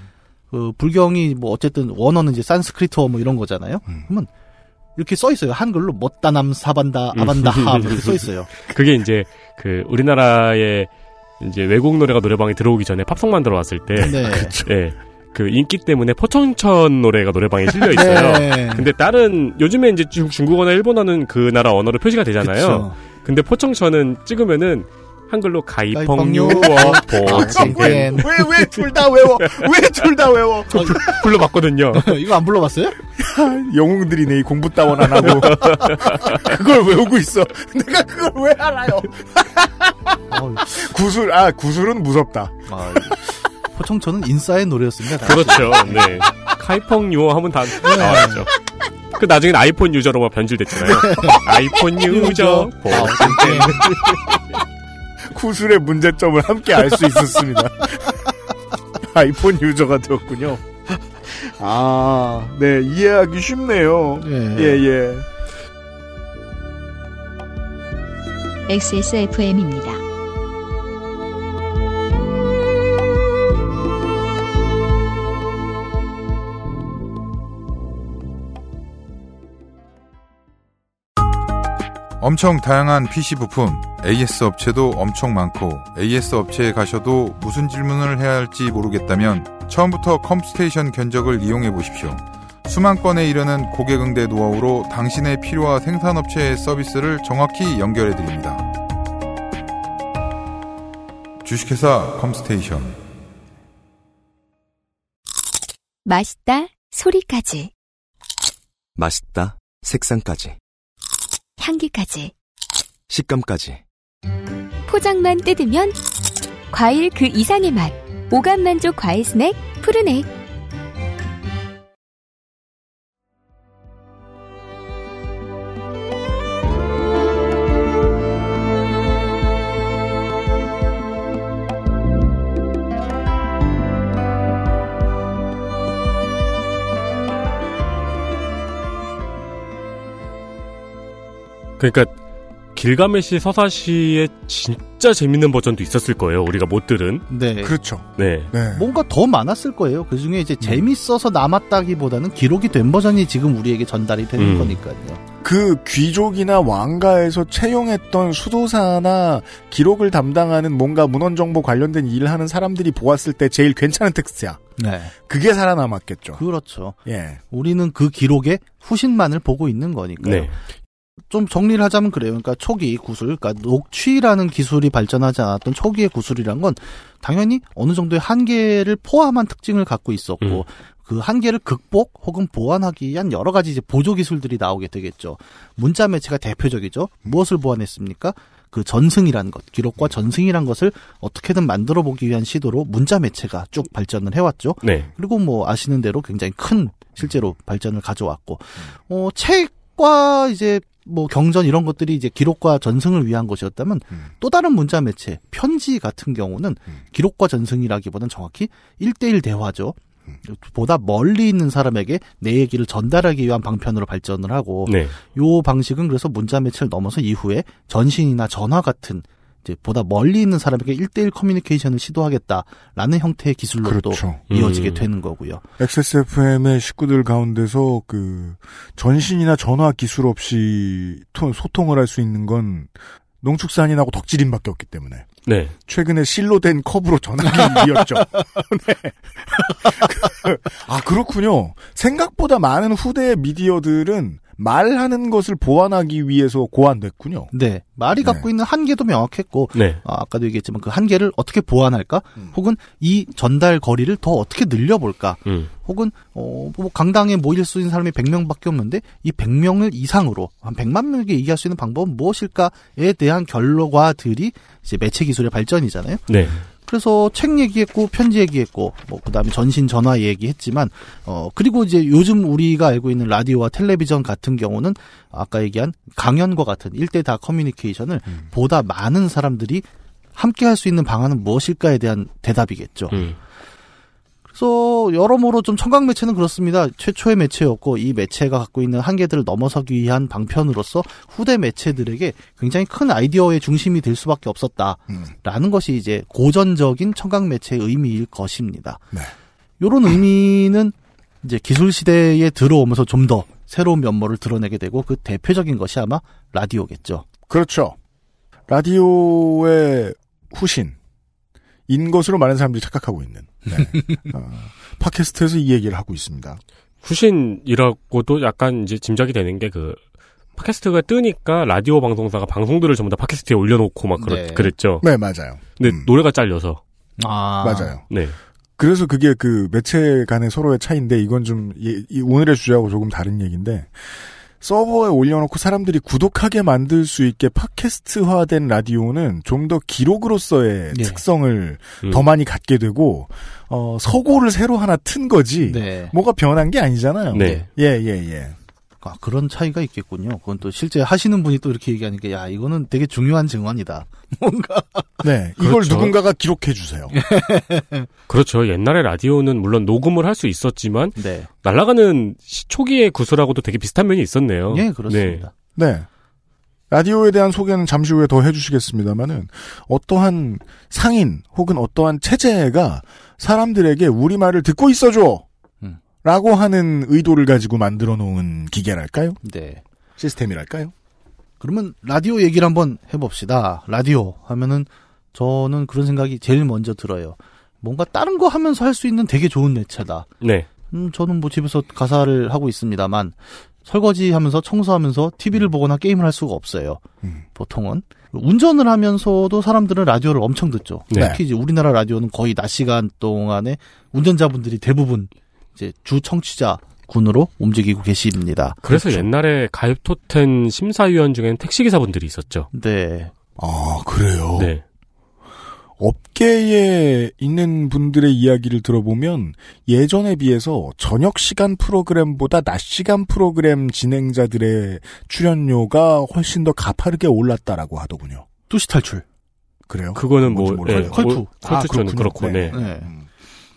그 불경이 뭐 어쨌든 원어는 이제 산스크리트어 뭐 이런 거잖아요. 음. 그러면 이렇게 써 있어요. 한글로 못다남 사반다 음. 아반다 하 이렇게 써 있어요. *laughs* 그게 이제 그 우리나라에 이제 외국 노래가 노래방에 들어오기 전에 팝송만 들어왔을 때, 네. 예, 그 인기 때문에 포청천 노래가 노래방에 실려 있어요. 네. 근데 다른 요즘에 이제 중- 중국어나 일본어는 그 나라 언어로 표시가 되잖아요. 그쵸. 근데 포청천은 찍으면은 한글로 가이펑유, 가이펑유어 아, 포청천 땡땡. 왜왜 둘 다 외워? *laughs* 왜 둘 다 외워? 불러봤거든요. *laughs* 이거 안 불러봤어요? *laughs* 영웅들이네 이 공부 따원 안 하고 그걸 외우고 있어. 내가 그걸 왜 알아요? 구술 아 구술은 무섭다. 아, 포청천은 인싸의 노래였습니다. 그렇죠. 네. 카이펑유어 하면 다 나왔죠. 그 나중엔 아이폰 유저로 변질됐잖아요. 아이폰 유저 포청천 구술의 문제점을 함께 알 수 있었습니다. *laughs* 아이폰 유저가 되었군요. 아, 네 이해하기 쉽네요. 네. 예 예. XSFM입니다. 엄청 다양한 PC 부품, AS 업체도 엄청 많고 AS 업체에 가셔도 무슨 질문을 해야 할지 모르겠다면 처음부터 컴스테이션 견적을 이용해 보십시오. 수만 건에 이르는 고객 응대 노하우로 당신의 필요와 생산업체의 서비스를 정확히 연결해 드립니다. 주식회사 컴스테이션 맛있다 소리까지 맛있다. 색상까지. 향기까지. 식감까지. 포장만 뜯으면 과일 그 이상의 맛. 오감 만족 과일 스낵 푸르넥 그러니까 길가메시 서사시의 진짜 재밌는 버전도 있었을 거예요. 우리가 못 들은. 네. 그렇죠. 네. 네. 뭔가 더 많았을 거예요. 그 중에 이제 재밌어서 남았다기보다는 기록이 된 버전이 지금 우리에게 전달이 되는 음. 거니까요. 그 귀족이나 왕가에서 채용했던 수도사나 기록을 담당하는 뭔가 문헌 정보 관련된 일을 하는 사람들이 보았을 때 제일 괜찮은 텍스트야. 네. 그게 살아남았겠죠. 그렇죠. 예. 우리는 그 기록의 후신만을 보고 있는 거니까요. 네. 좀 정리를 하자면 그래요. 그러니까 초기 구술, 그러니까 녹취라는 기술이 발전하지 않았던 초기의 구술이란 건 당연히 어느 정도의 한계를 포함한 특징을 갖고 있었고 음. 그 한계를 극복 혹은 보완하기 위한 여러 가지 이제 보조 기술들이 나오게 되겠죠. 문자 매체가 대표적이죠. 무엇을 보완했습니까? 그 전승이라는 것, 기록과 전승이란 것을 어떻게든 만들어 보기 위한 시도로 문자 매체가 쭉 발전을 해왔죠. 네. 그리고 뭐 아시는 대로 굉장히 큰 실제로 발전을 가져왔고, 어, 책 과 이제 뭐 경전 이런 것들이 이제 기록과 전승을 위한 것이었다면 음. 또 다른 문자 매체, 편지 같은 경우는 음. 기록과 전승이라기보다는 정확히 1대1 대화죠. 보다 멀리 있는 사람에게 내 얘기를 전달하기 위한 방편으로 발전을 하고 네. 요 방식은 그래서 문자 매체를 넘어서 이후에 전신이나 전화 같은 이제 보다 멀리 있는 사람에게 1대1 커뮤니케이션을 시도하겠다라는 형태의 기술로 또 그렇죠. 이어지게 음. 되는 거고요. XSFM의 식구들 가운데서 그 전신이나 전화 기술 없이 토- 소통을 할 수 있는 건 농축산인하고 덕질인밖에 없기 때문에 네. 최근에 실로 된 컵으로 전화기이었죠. *laughs* 네. 아 그렇군요. 생각보다 많은 후대의 미디어들은 말하는 것을 보완하기 위해서 고안됐군요. 네. 말이 갖고 있는 한계도 명확했고 네. 아, 아까도 얘기했지만 그 한계를 어떻게 보완할까? 음. 혹은 이 전달 거리를 더 어떻게 늘려볼까? 음. 혹은 어, 뭐 강당에 모일 수 있는 사람이 100명밖에 없는데 이 100명을 이상으로 한 100만 명에게 얘기할 수 있는 방법은 무엇일까에 대한 결과들이 이제 매체 기술의 발전이잖아요. 네. 그래서 책 얘기했고 편지 얘기했고 뭐 그다음에 전신 전화 얘기했지만 어 그리고 이제 요즘 우리가 알고 있는 라디오와 텔레비전 같은 경우는 아까 얘기한 강연과 같은 일대 다 커뮤니케이션을 보다 많은 사람들이 함께 할 수 있는 방안은 무엇일까에 대한 대답이겠죠. 음. 그래서 여러모로 좀 청각 매체는 그렇습니다. 최초의 매체였고 이 매체가 갖고 있는 한계들을 넘어서기 위한 방편으로서 후대 매체들에게 굉장히 큰 아이디어의 중심이 될 수밖에 없었다라는 것이 이제 고전적인 청각 매체의 의미일 것입니다. 네. 이런 의미는 이제 기술 시대에 들어오면서 좀 더 새로운 면모를 드러내게 되고 그 대표적인 것이 아마 라디오겠죠. 그렇죠. 라디오의 후신. 인 것으로 많은 사람들이 착각하고 있는. 네. *laughs* 어, 팟캐스트에서 이 얘기를 하고 있습니다. 후신이라고도 약간 이제 짐작이 되는 게 그 팟캐스트가 뜨니까 라디오 방송사가 방송들을 전부 다 팟캐스트에 올려놓고 막 그랬, 네. 그랬죠. 네, 맞아요. 근데 음. 노래가 잘려서. 아 맞아요. 네. 그래서 그게 그 매체 간의 서로의 차이인데 이건 좀 이- 이 오늘의 주제하고 조금 다른 얘기인데 서버에 올려놓고 사람들이 구독하게 만들 수 있게 팟캐스트화된 라디오는 좀 더 기록으로서의 네. 특성을 음. 더 많이 갖게 되고 어, 서고를 새로 하나 튼 거지 네. 뭐가 변한 게 아니잖아요. 네. 예, 예, 예. 아, 그런 차이가 있겠군요. 그건 또 실제 하시는 분이 또 이렇게 얘기하니까 야 이거는 되게 중요한 증언이다. *laughs* 뭔가 네, 이걸 그렇죠. 누군가가 기록해 주세요. *laughs* 그렇죠. 옛날에 라디오는 물론 녹음을 할 수 있었지만 네, 날아가는 시- 초기의 구슬하고도 되게 비슷한 면이 있었네요. 예 그렇습니다. 네. 라디오에 대한 소개는 잠시 후에 더 해주시겠습니다만은 어떠한 상인 혹은 어떠한 체제가 사람들에게 우리말을 듣고 있어줘 음. 라고 하는 의도를 가지고 만들어 놓은 기계랄까요? 네. 시스템이랄까요? 그러면 라디오 얘기를 한번 해봅시다. 라디오 하면은 저는 그런 생각이 제일 먼저 들어요. 뭔가 다른 거 하면서 할 수 있는 되게 좋은 매체다. 네. 음, 저는 뭐 집에서 가사를 하고 있습니다만 설거지 하면서 청소하면서 TV를 보거나 게임을 할 수가 없어요. 음. 보통은 운전을 하면서도 사람들은 라디오를 엄청 듣죠. 네. 특히 이제 우리나라 라디오는 거의 낮 시간 동안에 운전자분들이 대부분 이제 주 청취자 군으로 움직이고 계십니다. 그래서 그렇죠. 옛날에 가입토텐 심사위원 중에는 택시기사분들이 있었죠. 네. 아, 그래요? 네. 업계에 있는 분들의 이야기를 들어보면 예전에 비해서 저녁 시간 프로그램보다 낮 시간 프로그램 진행자들의 출연료가 훨씬 더 가파르게 올랐다라고 하더군요. 투시 탈출. 그래요? 그거는 뭐, 예, 모르겠어요. 컬투. 뭐, 아, 컬투는 그렇군요. 그렇고, 네. 네. 네. 음.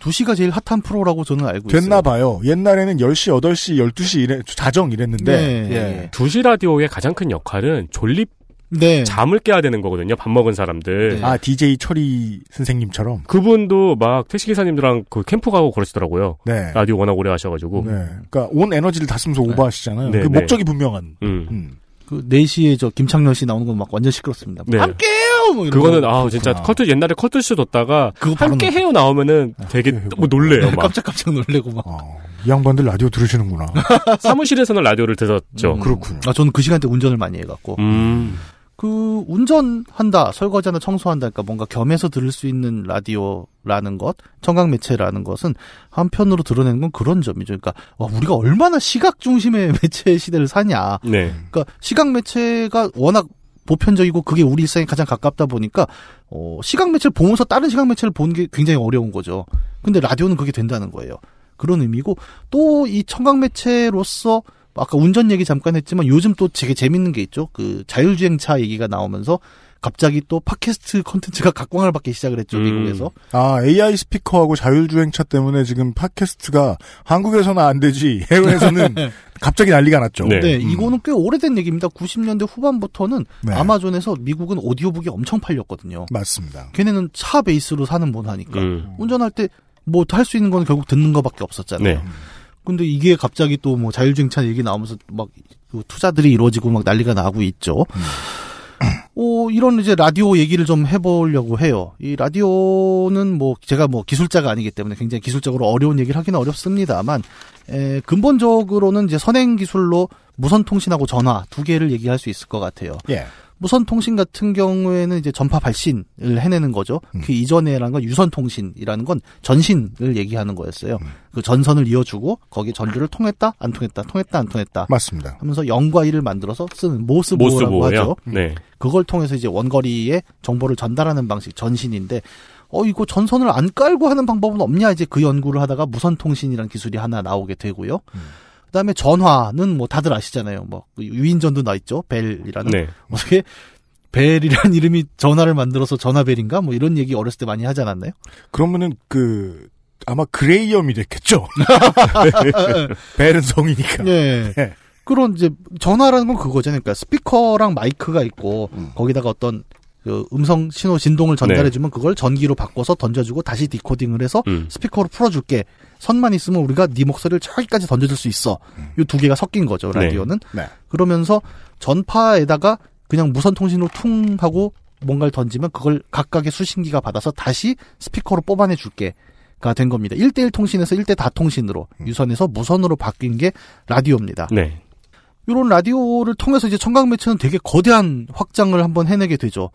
2시가 제일 핫한 프로라고 저는 알고 있어요. 됐나 봐요. 옛날에는 10시, 8시, 12시 이래, 자정 이랬는데. 네. 예. 두시 라디오의 가장 큰 역할은 졸립 네. 잠을 깨야 되는 거거든요. 밥 먹은 사람들. 네. 아, DJ 철이 선생님처럼. 그분도 막 택시 기사님들랑 그 캠프 가고 그러시더라고요. 네. 라디오 워낙 오래 하셔 가지고. 네. 그러니까 온 에너지를 다 쓰면서 오버하시잖아요. 네, 그 네. 목적이 분명한. 음. 음. 그 4시에 저 김창렬 씨 나오는 건 막 완전 시끄럽습니다. 네. 함께요! 뭐 이런 그거는 거. 아 진짜 그렇구나. 컬투 옛날에 컬투쇼 뒀다가 그거 바로 함께 넣- 해요 나오면은 되게 해요. 뭐 놀래요 막 깜짝깜짝 놀래고 막. 어, 이 양반들 라디오 들으시는구나. *laughs* 사무실에서는 라디오를 들었죠. 음. 그렇군요. 아, 저는 그 시간대 운전을 많이 해갖고. 음. 그 운전한다, 설거지한다, 청소한다, 그러니까 뭔가 겸해서 들을 수 있는 라디오라는 것, 청각 매체라는 것은 한편으로 드러내는 건 그런 점이죠. 그러니까 와, 우리가 얼마나 시각 중심의 *laughs* 매체 시대를 사냐. 네. 그러니까 시각 매체가 워낙 보편적이고 그게 우리 일상에 가장 가깝다 보니까 어, 시각 매체를 보면서 다른 시각 매체를 보는 게 굉장히 어려운 거죠. 근데 라디오는 그게 된다는 거예요. 그런 의미고 또 이 청각 매체로서 아까 운전 얘기 잠깐 했지만 요즘 또 되게 재밌는 게 있죠. 그 자율주행차 얘기가 나오면서 갑자기 또 팟캐스트 콘텐츠가 *laughs* 각광을 받기 시작을 했죠 음. 미국에서. 아, AI 스피커하고 자율주행차 때문에 지금 팟캐스트가 한국에서는 안 되지, *laughs* 해외에서는 *laughs* 갑자기 난리가 났죠. 네. 네, 음. 이거는 꽤 오래된 얘기입니다. 90년대 후반부터는 네. 아마존에서 미국은 오디오북이 엄청 팔렸거든요. 맞습니다. 걔네는 차 베이스로 사는 문화니까 음. 운전할 때 뭐 할 수 있는 건 결국 듣는 거밖에 없었잖아요. 네. 근데 이게 갑자기 또 뭐 자율주행차 얘기 나오면서 막그 투자들이 이루어지고 막 난리가 나고 있죠. 어, 이런 이제 라디오 얘기를 좀 해보려고 해요. 이 라디오는 뭐 제가 뭐 기술자가 아니기 때문에 굉장히 기술적으로 어려운 얘기를 하기는 어렵습니다만 에, 근본적으로는 이제 선행 기술로 무선 통신하고 전화 두 개를 얘기할 수 있을 것 같아요. 예. 무선 통신 같은 경우에는 이제 전파 발신을 해내는 거죠. 음. 그 이전에라는 건 유선 통신이라는 건 전신을 얘기하는 거였어요. 음. 그 전선을 이어주고 거기 전류를 통했다, 안 통했다, 통했다, 안 통했다. 맞습니다. 하면서 0과 1을 만들어서 쓰는 모스보라고. 하죠. 네. 그걸 통해서 이제 원거리에 정보를 전달하는 방식 전신인데 어 이거 전선을 안 깔고 하는 방법은 없냐 이제 그 연구를 하다가 무선 통신이라는 기술이 하나 나오게 되고요. 그다음에 전화는 뭐 다들 아시잖아요. 뭐그 유인전도 나 있죠. 벨이라는 네. 어떻게 벨이라는 이름이 전화를 만들어서 전화벨인가 뭐 이런 얘기 어렸을 때 많이 하지 않았나요? 그러면은 그 아마 그레이엄이 됐겠죠. *laughs* 벨은 성이니까. 예. 네. 그런 이제 전화라는 건 그거잖아요. 그러니까 스피커랑 마이크가 있고 음. 거기다가 어떤 그 음성 신호 진동을 전달해주면 그걸 전기로 바꿔서 던져주고 다시 디코딩을 해서 음. 스피커로 풀어줄게. 선만 있으면 우리가 네 목소리를 저기까지 던져줄 수 있어. 이두 개가 섞인 거죠 라디오는. 네. 그러면서 전파에다가 그냥 무선 통신으로 퉁 하고 뭔가를 던지면 그걸 각각의 수신기가 받아서 다시 스피커로 뽑아내 줄게 가 된 겁니다. 1대1 통신에서 1대 다 통신으로 유선에서 무선으로 바뀐 게 라디오입니다. 네. 이런 라디오를 통해서 이제 청각 매체는 되게 거대한 확장을 한번 해내게 되죠.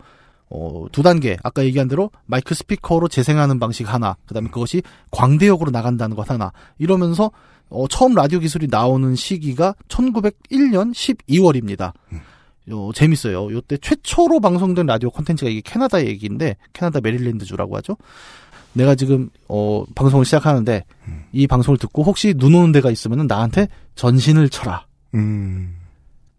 어, 두 단계. 아까 얘기한 대로 마이크 스피커로 재생하는 방식 하나. 그 다음에 그것이 광대역으로 나간다는 것 하나. 이러면서, 어, 처음 라디오 기술이 나오는 시기가 1901년 12월입니다. 어, 재밌어요. 요때 최초로 방송된 라디오 콘텐츠가 이게 캐나다 얘기인데, 캐나다 메릴랜드주라고 하죠. 내가 지금, 어, 방송을 시작하는데, 이 방송을 듣고 혹시 눈 오는 데가 있으면 나한테 전신을 쳐라. 음.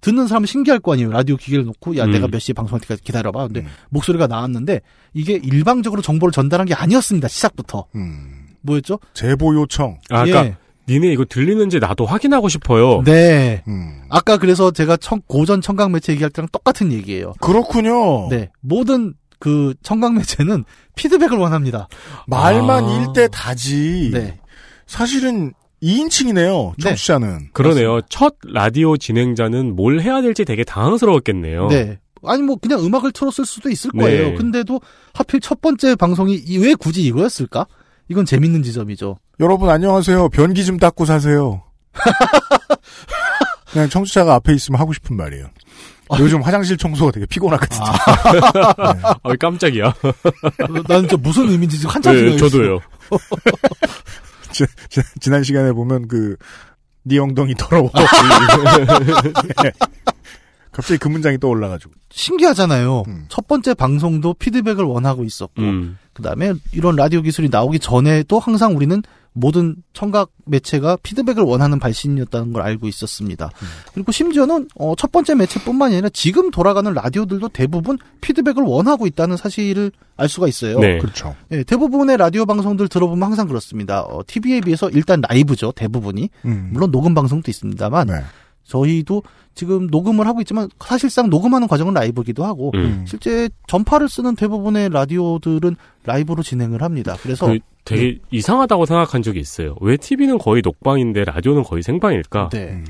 듣는 사람은 신기할 거 아니에요. 라디오 기계를 놓고 야 음. 내가 몇 시에 방송할 때까지 기다려봐. 근데 목소리가 나왔는데 이게 일방적으로 정보를 전달한 게 아니었습니다. 시작부터 음. 뭐였죠? 제보 요청. 아, 그러니까 예. 니네 이거 들리는지 나도 확인하고 싶어요. 네. 음. 아까 그래서 제가 청- 고전 청각 매체 얘기할 때랑 똑같은 얘기예요. 그렇군요. 네. 모든 그 청각 매체는 피드백을 원합니다. 말만 아. 일대 다지. 네. 사실은 2인칭이네요. 네. 청취자는. 그러네요. 첫 라디오 진행자는 뭘 해야 될지 되게 당황스러웠겠네요. 네. 아니 뭐 그냥 음악을 틀었을 수도 있을 네. 거예요. 근데도 하필 첫 번째 방송이 이- 왜 굳이 이거였을까? 이건 재밌는 지점이죠. 여러분 안녕하세요. 변기 좀 닦고 사세요. *laughs* 그냥 청취자가 앞에 있으면 하고 싶은 말이에요. 요즘 화장실 청소가 되게 피곤하거든요. *laughs* 아, 깜짝이야. 나는 저 무슨 의미인지 지금 한참 네, 생각했어요. 저도요. 지, 지- 지 난 시간에 보면 그, *laughs* *laughs* 네 엉덩이 더러워. 네. 갑자기 그 문장이 떠올라가지고. 신기하잖아요. 음. 첫 번째 방송도 피드백을 원하고 있었고, 음. 그 다음에 이런 라디오 기술이 나오기 전에도 항상 우리는 모든 청각 매체가 피드백을 원하는 발신이었다는 걸 알고 있었습니다. 그리고 심지어는 어, 첫 번째 매체뿐만이 아니라 지금 돌아가는 라디오들도 대부분 피드백을 원하고 있다는 사실을 알 수가 있어요. 네. 그렇죠. 예, 대부분의 라디오 방송들 들어보면 항상 그렇습니다. 어, TV에 비해서 일단 라이브죠, 대부분이. 음. 물론 녹음 방송도 있습니다만, 네. 저희도 지금 녹음을 하고 있지만 사실상 녹음하는 과정은 라이브기도 하고, 음. 실제 전파를 쓰는 대부분의 라디오들은 라이브로 진행을 합니다. 그래서 그 되게 이상하다고 생각한 적이 있어요. 왜 TV는 거의 녹방인데 라디오는 거의 생방일까? 네. 음.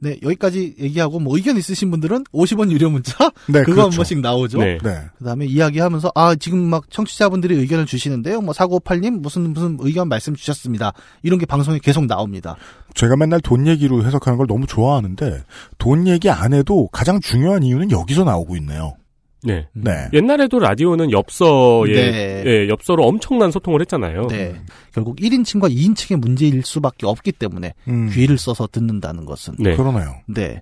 네, 여기까지 얘기하고 뭐 의견 있으신 분들은 50원 유료 문자 *laughs* 네, 그거 한 그렇죠. 번씩 나오죠. 네. 네. 그다음에 이야기하면서 아 지금 막 청취자분들이 의견을 주시는데요. 뭐 사고팔 님 무슨 무슨 의견 말씀 주셨습니다. 이런 게 방송에 계속 나옵니다. 제가 맨날 돈 얘기로 해석하는 걸 너무 좋아하는데, 돈 얘기 안 해도 가장 중요한 이유는 여기서 나오고 있네요. 네. 네. 옛날에도 라디오는 엽서에 네. 예, 엽서로 엄청난 소통을 했잖아요. 네. 결국 1인칭과 2인칭의 문제일 수밖에 없기 때문에 음, 귀를 써서 듣는다는 것은. 네. 그러네요. 네.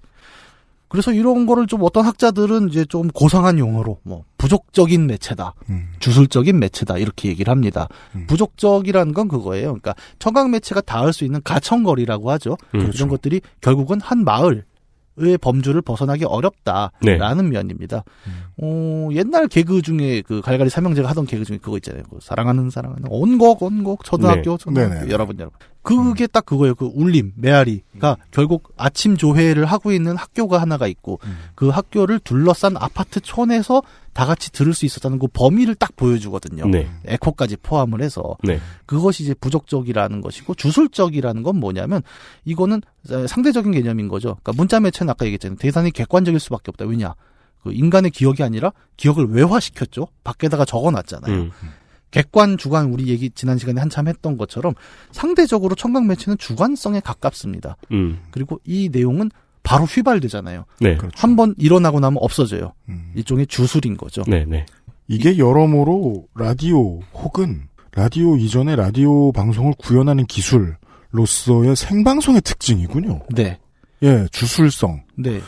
그래서 이런 거를 좀 어떤 학자들은 이제 좀 고상한 용어로 뭐 부족적인 매체다, 음, 주술적인 매체다 이렇게 얘기를 합니다. 음. 부족적이라는 건 그거예요. 그러니까 청각 매체가 닿을 수 있는 가청거리라고 하죠. 음. 그렇죠. 이런 것들이 결국은 한 마을 의 범주를 벗어나기 어렵다라는 면입니다. 음. 어, 옛날 개그 중에 그 갈갈이 삼형제가 하던 개그 중에 그거 있잖아요. 그 사랑하는 사랑하는 온곡 온곡 초등학교 초등학교 네네. 여러분 여러분. 그게 딱 그거예요. 그 울림 메아리가 결국 아침 조회를 하고 있는 학교가 하나가 있고 음. 그 학교를 둘러싼 아파트 촌에서 다 같이 들을 수 있었다는 그 범위를 딱 보여주거든요. 네. 에코까지 포함을 해서 네. 그것이 이제 부족적이라는 것이고 주술적이라는 건 뭐냐면 이거는 상대적인 개념인 거죠. 그러니까 문자 매체는 아까 얘기했잖아요. 대단히 객관적일 수밖에 없다. 왜냐? 그 인간의 기억이 아니라 기억을 외화시켰죠. 밖에다가 적어놨잖아요. 음. 객관 주관 우리 얘기 지난 시간에 한참 했던 것처럼 상대적으로 청각 매체는 주관성에 가깝습니다. 음. 그리고 이 내용은 바로 휘발되잖아요. 네. 그렇죠. 한번 일어나고 나면 없어져요. 음. 일종의 주술인 거죠. 네, 네. 이게 여러모로 라디오 혹은 라디오 이전의 라디오 방송을 구현하는 기술로서의 생방송의 특징이군요. 네. 예, 주술성. 네.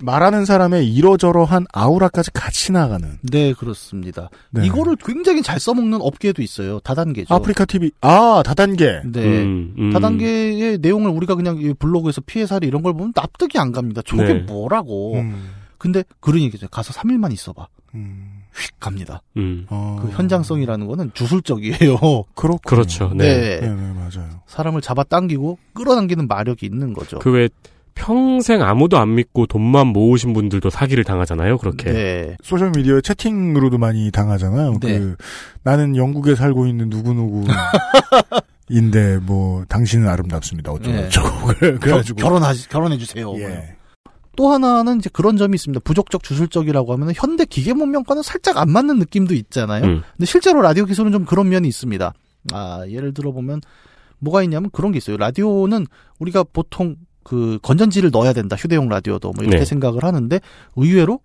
말하는 사람의 이러저러한 아우라까지 같이 나가는. 네, 그렇습니다. 네. 이거를 굉장히 잘 써먹는 업계도 있어요. 다단계죠. 아프리카 TV, 아, 다단계. 네. 음, 음. 다단계의 내용을 우리가 그냥 이 블로그에서 피해 사례 이런 걸 보면 납득이 안 갑니다. 저게 네. 뭐라고. 음, 근데 그런 얘기죠. 가서 3일만 있어봐. 음, 휙 갑니다. 음. 어, 그 현장성이라는 거는 주술적이에요. *laughs* 그렇군요. 그렇죠. 네. 네, 네, 맞아요. 사람을 잡아 당기고 끌어당기는 마력이 있는 거죠. 그왜 평생 아무도 안 믿고 돈만 모으신 분들도 사기를 당하잖아요. 그렇게. 네. 소셜 미디어 채팅으로도 많이 당하잖아요. 네. 그, 나는 영국에 살고 있는 누구 누구. 인데, 뭐, 당신은 아름답습니다. 어쩌고 네. 저쩌고. 그래- 그래가지고. 결혼하시, 결혼해 주세요. 예. 또 하나는 이제 그런 점이 있습니다. 부족적 주술적이라고 하면 현대 기계 문명과는 살짝 안 맞는 느낌도 있잖아요. 음. 근데 실제로 라디오 기술은 좀 그런 면이 있습니다. 아, 예를 들어 보면 뭐가 있냐면 그런 게 있어요. 라디오는 우리가 보통 그 건전지를 넣어야 된다. 휴대용 라디오도 뭐 이렇게 네. 생각을 하는데 의외로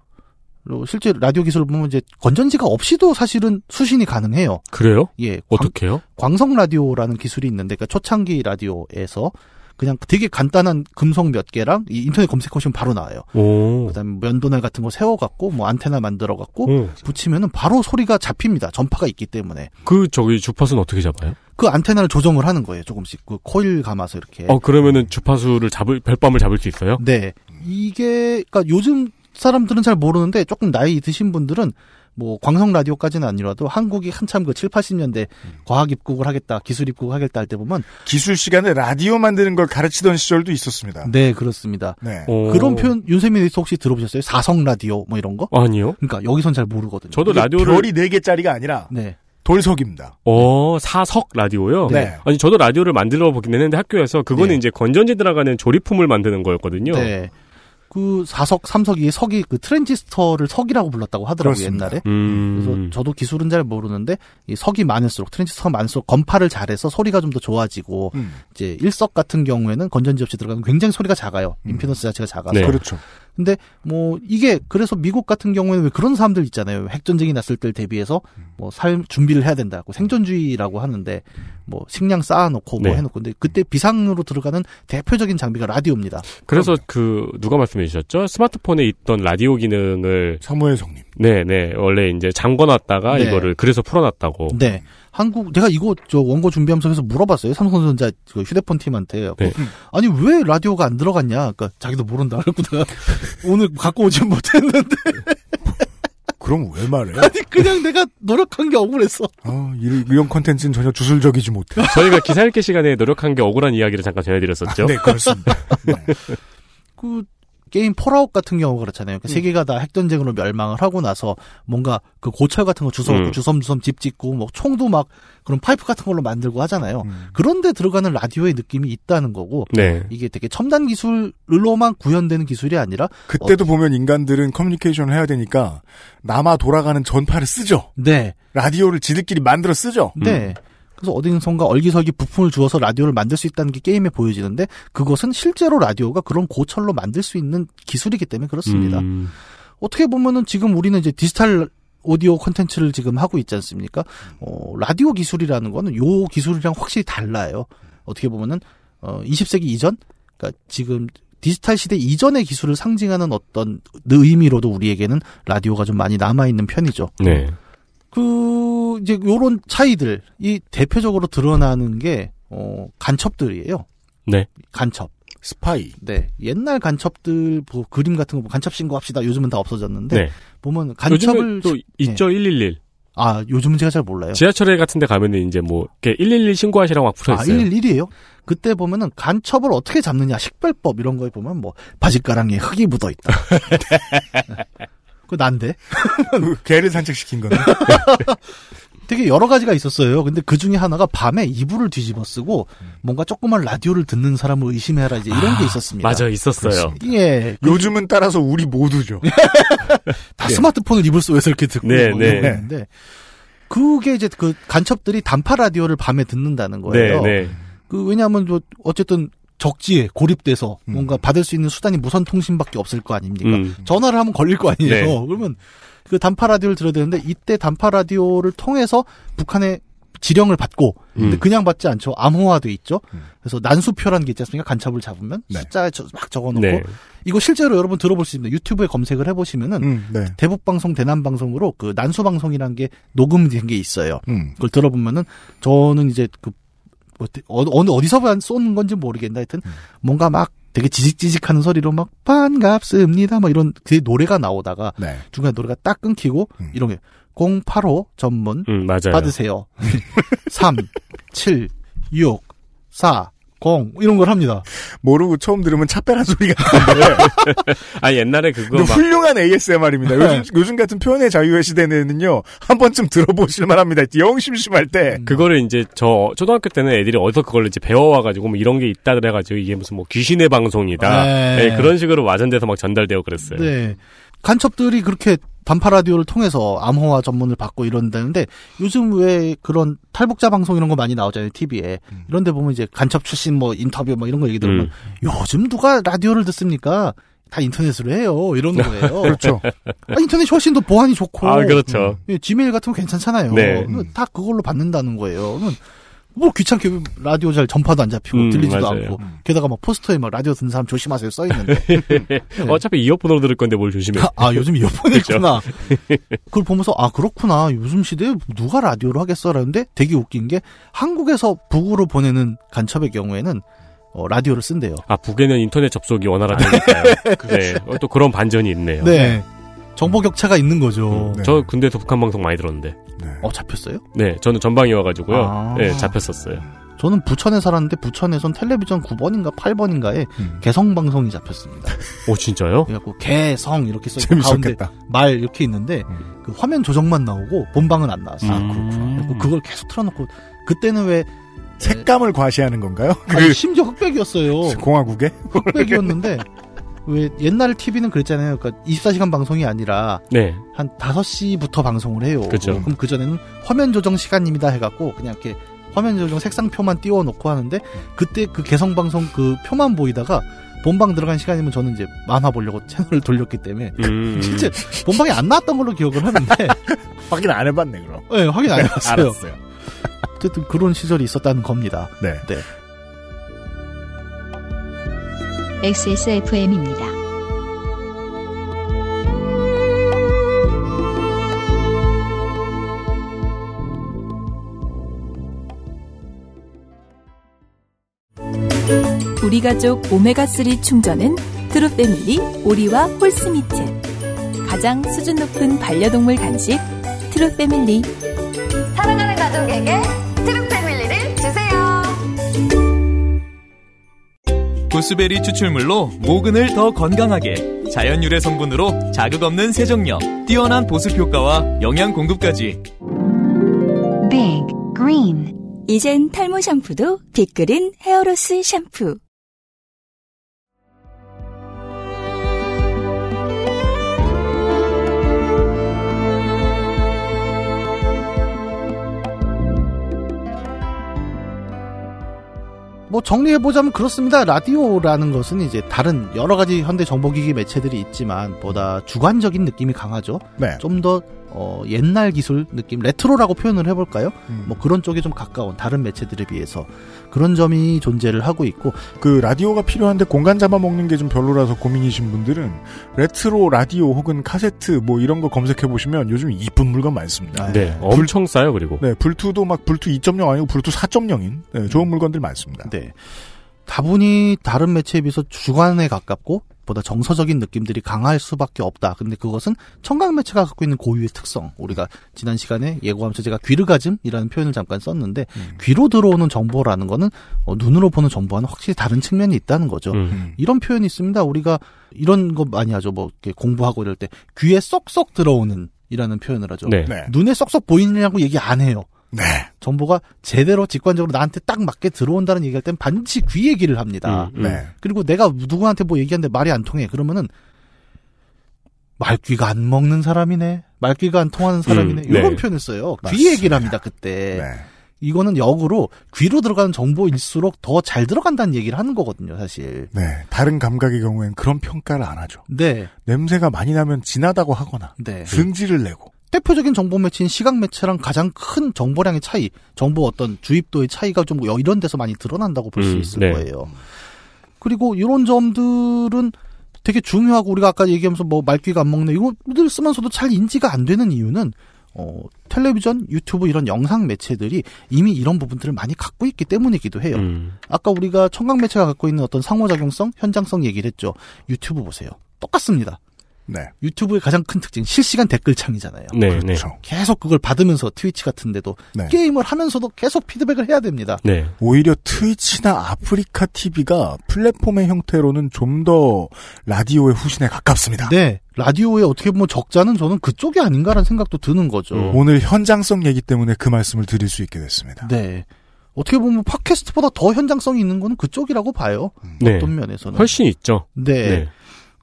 어, 실제 라디오 기술을 보면 이제 건전지가 없이도 사실은 수신이 가능해요. 그래요? 예. 광, 어떻게요? 광성 라디오라는 기술이 있는데 그러니까 초창기 라디오에서 그냥 되게 간단한 금속 몇 개랑 이 인터넷 검색하시면 바로 나와요. 오. 그다음에 면도날 같은 거 세워갖고 뭐 안테나 만들어갖고 오. 붙이면은 바로 소리가 잡힙니다. 전파가 있기 때문에 그 저기 주파수는 어떻게 잡아요? 그 안테나를 조정을 하는 거예요. 조금씩 그 코일 감아서 이렇게. 어 그러면은 주파수를 잡을 별밤을 잡을 수 있어요? 네. 이게 그러니까 요즘 사람들은 잘 모르는데 조금 나이 드신 분들은 뭐 광성 라디오까지는 아니라도 한국이 한참 그 7, 80년대 과학 입국을 하겠다, 기술 입국을 하겠다 할 때 보면 기술 시간에 라디오 만드는 걸 가르치던 시절도 있었습니다. 네, 그렇습니다. 네. 오. 그런 표현 윤세민 에디터 혹시 들어보셨어요? 사성 라디오 뭐 이런 거? 아니요. 그러니까 여기선 잘 모르거든요. 저도 라디오를 별이 4 개짜리가 아니라 네. 돌석입니다. 어 사석 라디오요. 네. 아니 저도 라디오를 만들어 보긴 했는데 학교에서 그거는 네. 이제 건전지 들어가는 조립품을 만드는 거였거든요. 네. 그 사석, 삼석이 석이 그 트랜지스터를 석이라고 불렀다고 하더라고요, 그렇습니다. 옛날에. 음. 그래서 저도 기술은 잘 모르는데 이 석이 많을수록 트랜지스터가 많을수록 검파를 잘해서 소리가 좀 더 좋아지고 음. 이제 일석 같은 경우에는 건전지 없이 들어가면 굉장히 소리가 작아요. 음. 임피던스 자체가 작아서. 네. 그렇죠. 근데 뭐 이게 그래서 미국 같은 경우에는 왜 그런 사람들 있잖아요. 핵 전쟁이 났을 때를 대비해서 뭐살 준비를 해야 된다고 생존주의라고 하는데 뭐 식량 쌓아놓고 뭐 네. 해놓고 근데 그때 비상으로 들어가는 대표적인 장비가 라디오입니다. 그래서 그 누가 말씀해 주셨죠? 스마트폰에 있던 라디오 기능을 사무엘 성님. 네네 원래 이제 잠궈놨다가 네. 이거를 그래서 풀어놨다고. 네. 한국 내가 이거 저 원고 준비하면서 그래서 물어봤어요. 삼성전자 그 휴대폰 팀한테. 네. 아니 왜 라디오가 안 들어갔냐? 그러니까 자기도 모른다. 내가 *laughs* 오늘 갖고 오지 못했는데 *laughs* 그럼 왜 말해? 아니 그냥 내가 노력한 게 억울했어. 아, 이- 이런 컨텐츠는 전혀 주술적이지 못해. 저희가 기사 읽기 시간에 노력한 게 억울한 이야기를 잠깐 전해드렸었죠. 네, 그렇습니다. 네. 그 게임 폴아웃 같은 경우 그렇잖아요. 음. 그 세계가 다 핵전쟁으로 멸망을 하고 나서 뭔가 그 고철 같은 거 주워갖고 음. 주섬주섬 집 짓고 뭐 총도 막 그런 파이프 같은 걸로 만들고 하잖아요. 음. 그런데 들어가는 라디오의 느낌이 있다는 거고 네. 이게 되게 첨단 기술로만 구현되는 기술이 아니라 그때도 보면 인간들은 커뮤니케이션을 해야 되니까 남아 돌아가는 전파를 쓰죠. 네, 라디오를 지들끼리 만들어 쓰죠. 네. 그래서 어딘선가 얼기설기 부품을 주어서 라디오를 만들 수 있다는 게 게임에 보여지는데 그것은 실제로 라디오가 그런 고철로 만들 수 있는 기술이기 때문에 그렇습니다. 음, 어떻게 보면은 지금 우리는 이제 디지털 오디오 콘텐츠를 지금 하고 있지 않습니까? 어, 라디오 기술이라는 거는 요 기술이랑 확실히 달라요. 어떻게 보면은 어, 20세기 이전, 그러니까 지금 디지털 시대 이전의 기술을 상징하는 어떤 의미로도 우리에게는 라디오가 좀 많이 남아 있는 편이죠. 네. 그 이제 요런 차이들 이 대표적으로 드러나는 게 어, 간첩들이에요. 네. 간첩. 스파이. 네. 옛날 간첩들 뭐 그림 같은 거 보면 간첩 신고합시다. 요즘은 다 없어졌는데 네. 보면 간첩을 또 있죠 111. 아, 요즘은 제가 잘 몰라요. 지하철에 같은 데 가면은 이제 뭐 이렇게 111 신고하시라고 막 붙어 아, 있어요. 111이에요? 그때 보면은 간첩을 어떻게 잡느냐, 식별법 이런 거에 보면 뭐 바지가랑이에 흙이 묻어 있다. *laughs* *laughs* 그 난데? *laughs* 개를 산책시킨 거네. *laughs* 되게 여러 가지가 있었어요. 근데 그 중에 하나가 밤에 이불을 뒤집어 쓰고 뭔가 조그만 라디오를 듣는 사람을 의심해라 이제 이런 게 있었습니다. 맞아 있었어요. 예. 그- 요즘은 따라서 우리 모두죠. *laughs* 다 스마트폰을 입을 속에서 이렇게 듣고 네, 뭐 네. 건데 그게 이제 그 간첩들이 단파 라디오를 밤에 듣는다는 네, 거예요. 네. 그 왜냐하면 뭐 어쨌든 적지에 고립돼서 음. 뭔가 받을 수 있는 수단이 무선 통신밖에 없을 거 아닙니까? 음. 전화를 하면 걸릴 거 아니에요. 네. 그러면 그 단파 라디오를 들어야 되는데 이때 단파 라디오를 통해서 북한의 지령을 받고 근데 음. 그냥 받지 않죠. 암호화돼 있죠. 음. 그래서 난수표라는 게 있지 않습니까? 간첩을 잡으면 네. 숫자에 저- 막 적어놓고 네. 이거 실제로 여러분 들어볼 수 있습니다. 유튜브에 검색을 해보시면은 음, 네. 대북 방송, 대남 방송으로 그 난수 방송이라는 게 녹음된 게 있어요. 음. 그걸 들어보면은 저는 이제 그 뭐, 어, 어느 어디서 쏘는 건지 모르겠는데 하여튼 음. 뭔가 막 되게 지직지직하는 소리로 막 반갑습니다 막 이런 그 노래가 나오다가 네. 중간 에 노래가 딱 끊기고 음. 이런 게 085 전문 음, 맞아요. 받으세요. 3 7 6 4 0 이런 걸 합니다. 모르고 처음 들으면 차빼란 소리가 나는데 *laughs* 아 옛날에 그거 그막 훌륭한 ASMR입니다. 네. 요즘, 요즘 같은 표현의 자유의 시대는요 한 번쯤 들어보실 만합니다. 영 심심할 때. 그거를 이제 저 초등학교 때는 애들이 어디서 그걸 이제 배워와가지고 뭐 이런 게 있다 그래가지고 이게 무슨 뭐 귀신의 방송이다 네. 네, 그런 식으로 와전돼서 막 전달되고 그랬어요. 네. 간첩들이 그렇게 단파 라디오를 통해서 암호화 전문을 받고 이런다는데 요즘 왜 그런 탈북자 방송 이런 거 많이 나오잖아요 TV에 음. 이런데 보면 이제 간첩 출신 뭐 인터뷰 뭐 이런 거 얘기 들으면 음. 요즘 누가 라디오를 듣습니까? 다 인터넷으로 해요 이런 *laughs* 거예요. 그렇죠. 아, 인터넷이 훨씬 더 보안이 좋고 아 그렇죠. 예, 지메일 같은 거 괜찮잖아요. 네. 그러면 다 그걸로 받는다는 거예요. 뭐 귀찮게 라디오 잘 전파도 안 잡히고 음, 들리지도 맞아요. 않고 게다가 막 포스터에 막 라디오 듣는 사람 조심하세요 써 있는데 *laughs* 어차피 이어폰으로 들을 건데 뭘 조심해. 아, 아, 요즘 이어폰이. 있구나. *laughs* 그걸 보면서 아 그렇구나. 요즘 시대에 누가 라디오를 하겠어라는데 되게 웃긴 게 한국에서 북으로 보내는 간첩의 경우에는 어, 라디오를 쓴대요. 아 북에는 인터넷 접속이 원활하다니까요. *laughs* 네. 어, 또 그런 반전이 있네요. 네. 정보 격차가 있는 거죠. 음, 네. 저 군대에서 북한 방송 많이 들었는데. 네. 어 잡혔어요? 네, 저는 전방이어가지고요. 아. 네, 잡혔었어요. 저는 부천에 살았는데 부천에선 텔레비전 9번인가 8번인가에 음. 개성 방송이 잡혔습니다. *laughs* 오 진짜요? 그래갖고 개성 이렇게 써 있고 가운데 재밌었겠다. 말 이렇게 있는데 음. 그 화면 조정만 나오고 본방은 안 나왔어요. 음. 그래갖고 그걸 계속 틀어놓고 그때는 왜 색감을 과시하는 건가요? 아니, 그 심지어 흑백이었어요. 공화국에? 흑백이었는데 *laughs* 왜 옛날 TV는 그랬잖아요. 그러니까 24시간 방송이 아니라 네. 한 5시부터 방송을 해요. 그쵸. 그럼 그 전에는 화면 조정 시간입니다 해 갖고 그냥 이렇게 화면 조정 색상표만 띄워 놓고 하는데 그때 그 개성 방송 그 표만 보이다가 본방 들어간 시간이면 저는 이제 만화 보려고 채널을 돌렸기 때문에 음. *laughs* 실제 본방에 안 나왔던 걸로 기억을 하는데 *laughs* 확인 안 해봤네 그럼. 네, 확인 안 해봤어요. 알았어요. 어쨌든 그런 시절이 있었다는 겁니다. 네. XSFM입니다. 우리 가족 오메가3 충전은 트루패밀리 오리와 홀스미트 가장 수준 높은 반려동물 간식 트루패밀리 사랑하는 가족에게 구스베리 추출물로 모근을 더 건강하게 자연 유래 성분으로 자극 없는 세정력, 뛰어난 보습 효과와 영양 공급까지. Big Green. 이젠 탈모 샴푸도 빅그린 헤어로스 샴푸 뭐 정리해보자면 그렇습니다. 라디오라는 것은 이제 다른 여러 가지 현대 정보기기 매체들이 있지만 보다 주관적인 느낌이 강하죠. 네. 좀더 어, 옛날 기술 느낌, 레트로라고 표현을 해볼까요? 음. 뭐 그런 쪽에 좀 가까운 다른 매체들에 비해서 그런 점이 존재를 하고 있고 그 라디오가 필요한데 공간 잡아먹는 게 좀 별로라서 고민이신 분들은 레트로 라디오 혹은 카세트 뭐 이런 거 검색해 보시면 요즘 이쁜 물건 많습니다. 네, 엄청 싸요 그리고. 네, 블투도 막 블투 2.0 아니고 블투 4.0인 네, 좋은 물건들 많습니다. 네. 다분히 다른 매체에 비해서 주관에 가깝고 보다 정서적인 느낌들이 강할 수밖에 없다. 근데 그것은 청각 매체가 갖고 있는 고유의 특성. 우리가 지난 시간에 예고하면서 제가 귀르가즘이라는 표현을 잠깐 썼는데 귀로 들어오는 정보라는 거는 어, 눈으로 보는 정보와는 확실히 다른 측면이 있다는 거죠. 음. 이런 표현이 있습니다. 우리가 이런 거 많이 하죠. 뭐 이렇게 공부하고 이럴 때 귀에 쏙쏙 들어오는 이라는 표현을 하죠. 네. 네. 눈에 쏙쏙 보이느냐고 얘기 안 해요. 네. 정보가 제대로 직관적으로 나한테 딱 맞게 들어온다는 얘기할 땐 반드시 귀 얘기를 합니다. 음, 음. 네. 그리고 내가 누구한테 뭐 얘기하는데 말이 안 통해. 그러면은 말귀가 안 먹는 사람이네. 말귀가 안 통하는 사람이네. 음, 이런 네. 표현을 써요. 귀 맞습니다. 얘기를 합니다. 그때. 네. 이거는 역으로 귀로 들어가는 정보일수록 더 잘 들어간다는 얘기를 하는 거거든요, 사실. 네. 다른 감각의 경우엔 그런 평가를 안 하죠. 네. 냄새가 많이 나면 진하다고 하거나 네. 승질을 내고 대표적인 정보 매체인 시각 매체랑 가장 큰 정보량의 차이, 정보 어떤 주입도의 차이가 좀 이런 데서 많이 드러난다고 볼수 음, 있을 네. 거예요. 그리고 이런 점들은 되게 중요하고 우리가 아까 얘기하면서 뭐 말귀가 안 먹네 이거들 쓰면서도 잘 인지가 안 되는 이유는 어 텔레비전, 유튜브 이런 영상 매체들이 이미 이런 부분들을 많이 갖고 있기 때문이기도 해요. 음. 아까 우리가 청각 매체가 갖고 있는 어떤 상호작용성, 현장성 얘기를 했죠. 유튜브 보세요. 똑같습니다. 네. 유튜브의 가장 큰 특징 실시간 댓글창이잖아요. 네, 네. 그렇죠. 계속 그걸 받으면서 트위치 같은데도 네. 게임을 하면서도 계속 피드백을 해야 됩니다. 네. 오히려 트위치나 아프리카 TV가 플랫폼의 형태로는 좀 더 라디오의 후신에 가깝습니다. 네. 라디오의 어떻게 보면 적자는 저는 그쪽이 아닌가라는 생각도 드는 거죠. 음. 오늘 현장성 얘기 때문에 그 말씀을 드릴 수 있게 됐습니다. 네. 어떻게 보면 팟캐스트보다 더 현장성이 있는 거는 그쪽이라고 봐요. 네. 어떤 면에서는. 훨씬 있죠. 네. 네.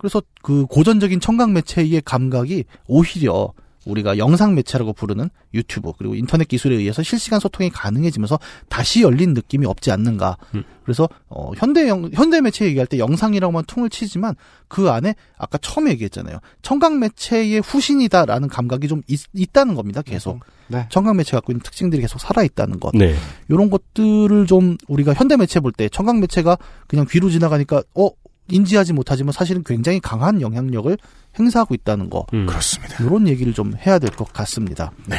그래서 그 고전적인 청각 매체의 감각이 오히려 우리가 영상 매체라고 부르는 유튜브 그리고 인터넷 기술에 의해서 실시간 소통이 가능해지면서 다시 열린 느낌이 없지 않는가. 음. 그래서 어 현대 영, 현대 매체 얘기할 때 영상이라고만 퉁을 치지만 그 안에 아까 처음에 얘기했잖아요. 청각 매체의 후신이다라는 감각이 좀 있, 다는 겁니다. 계속. 네. 청각 매체 갖고 있는 특징들이 계속 살아 있다는 것. 네. 이런 것들을 좀 우리가 현대 매체 볼 때 청각 매체가 그냥 귀로 지나가니까 어 인지하지 못하지만 사실은 굉장히 강한 영향력을 행사하고 있다는 거. 음. 그렇습니다. 이런 얘기를 좀 해야 될 것 같습니다. 네.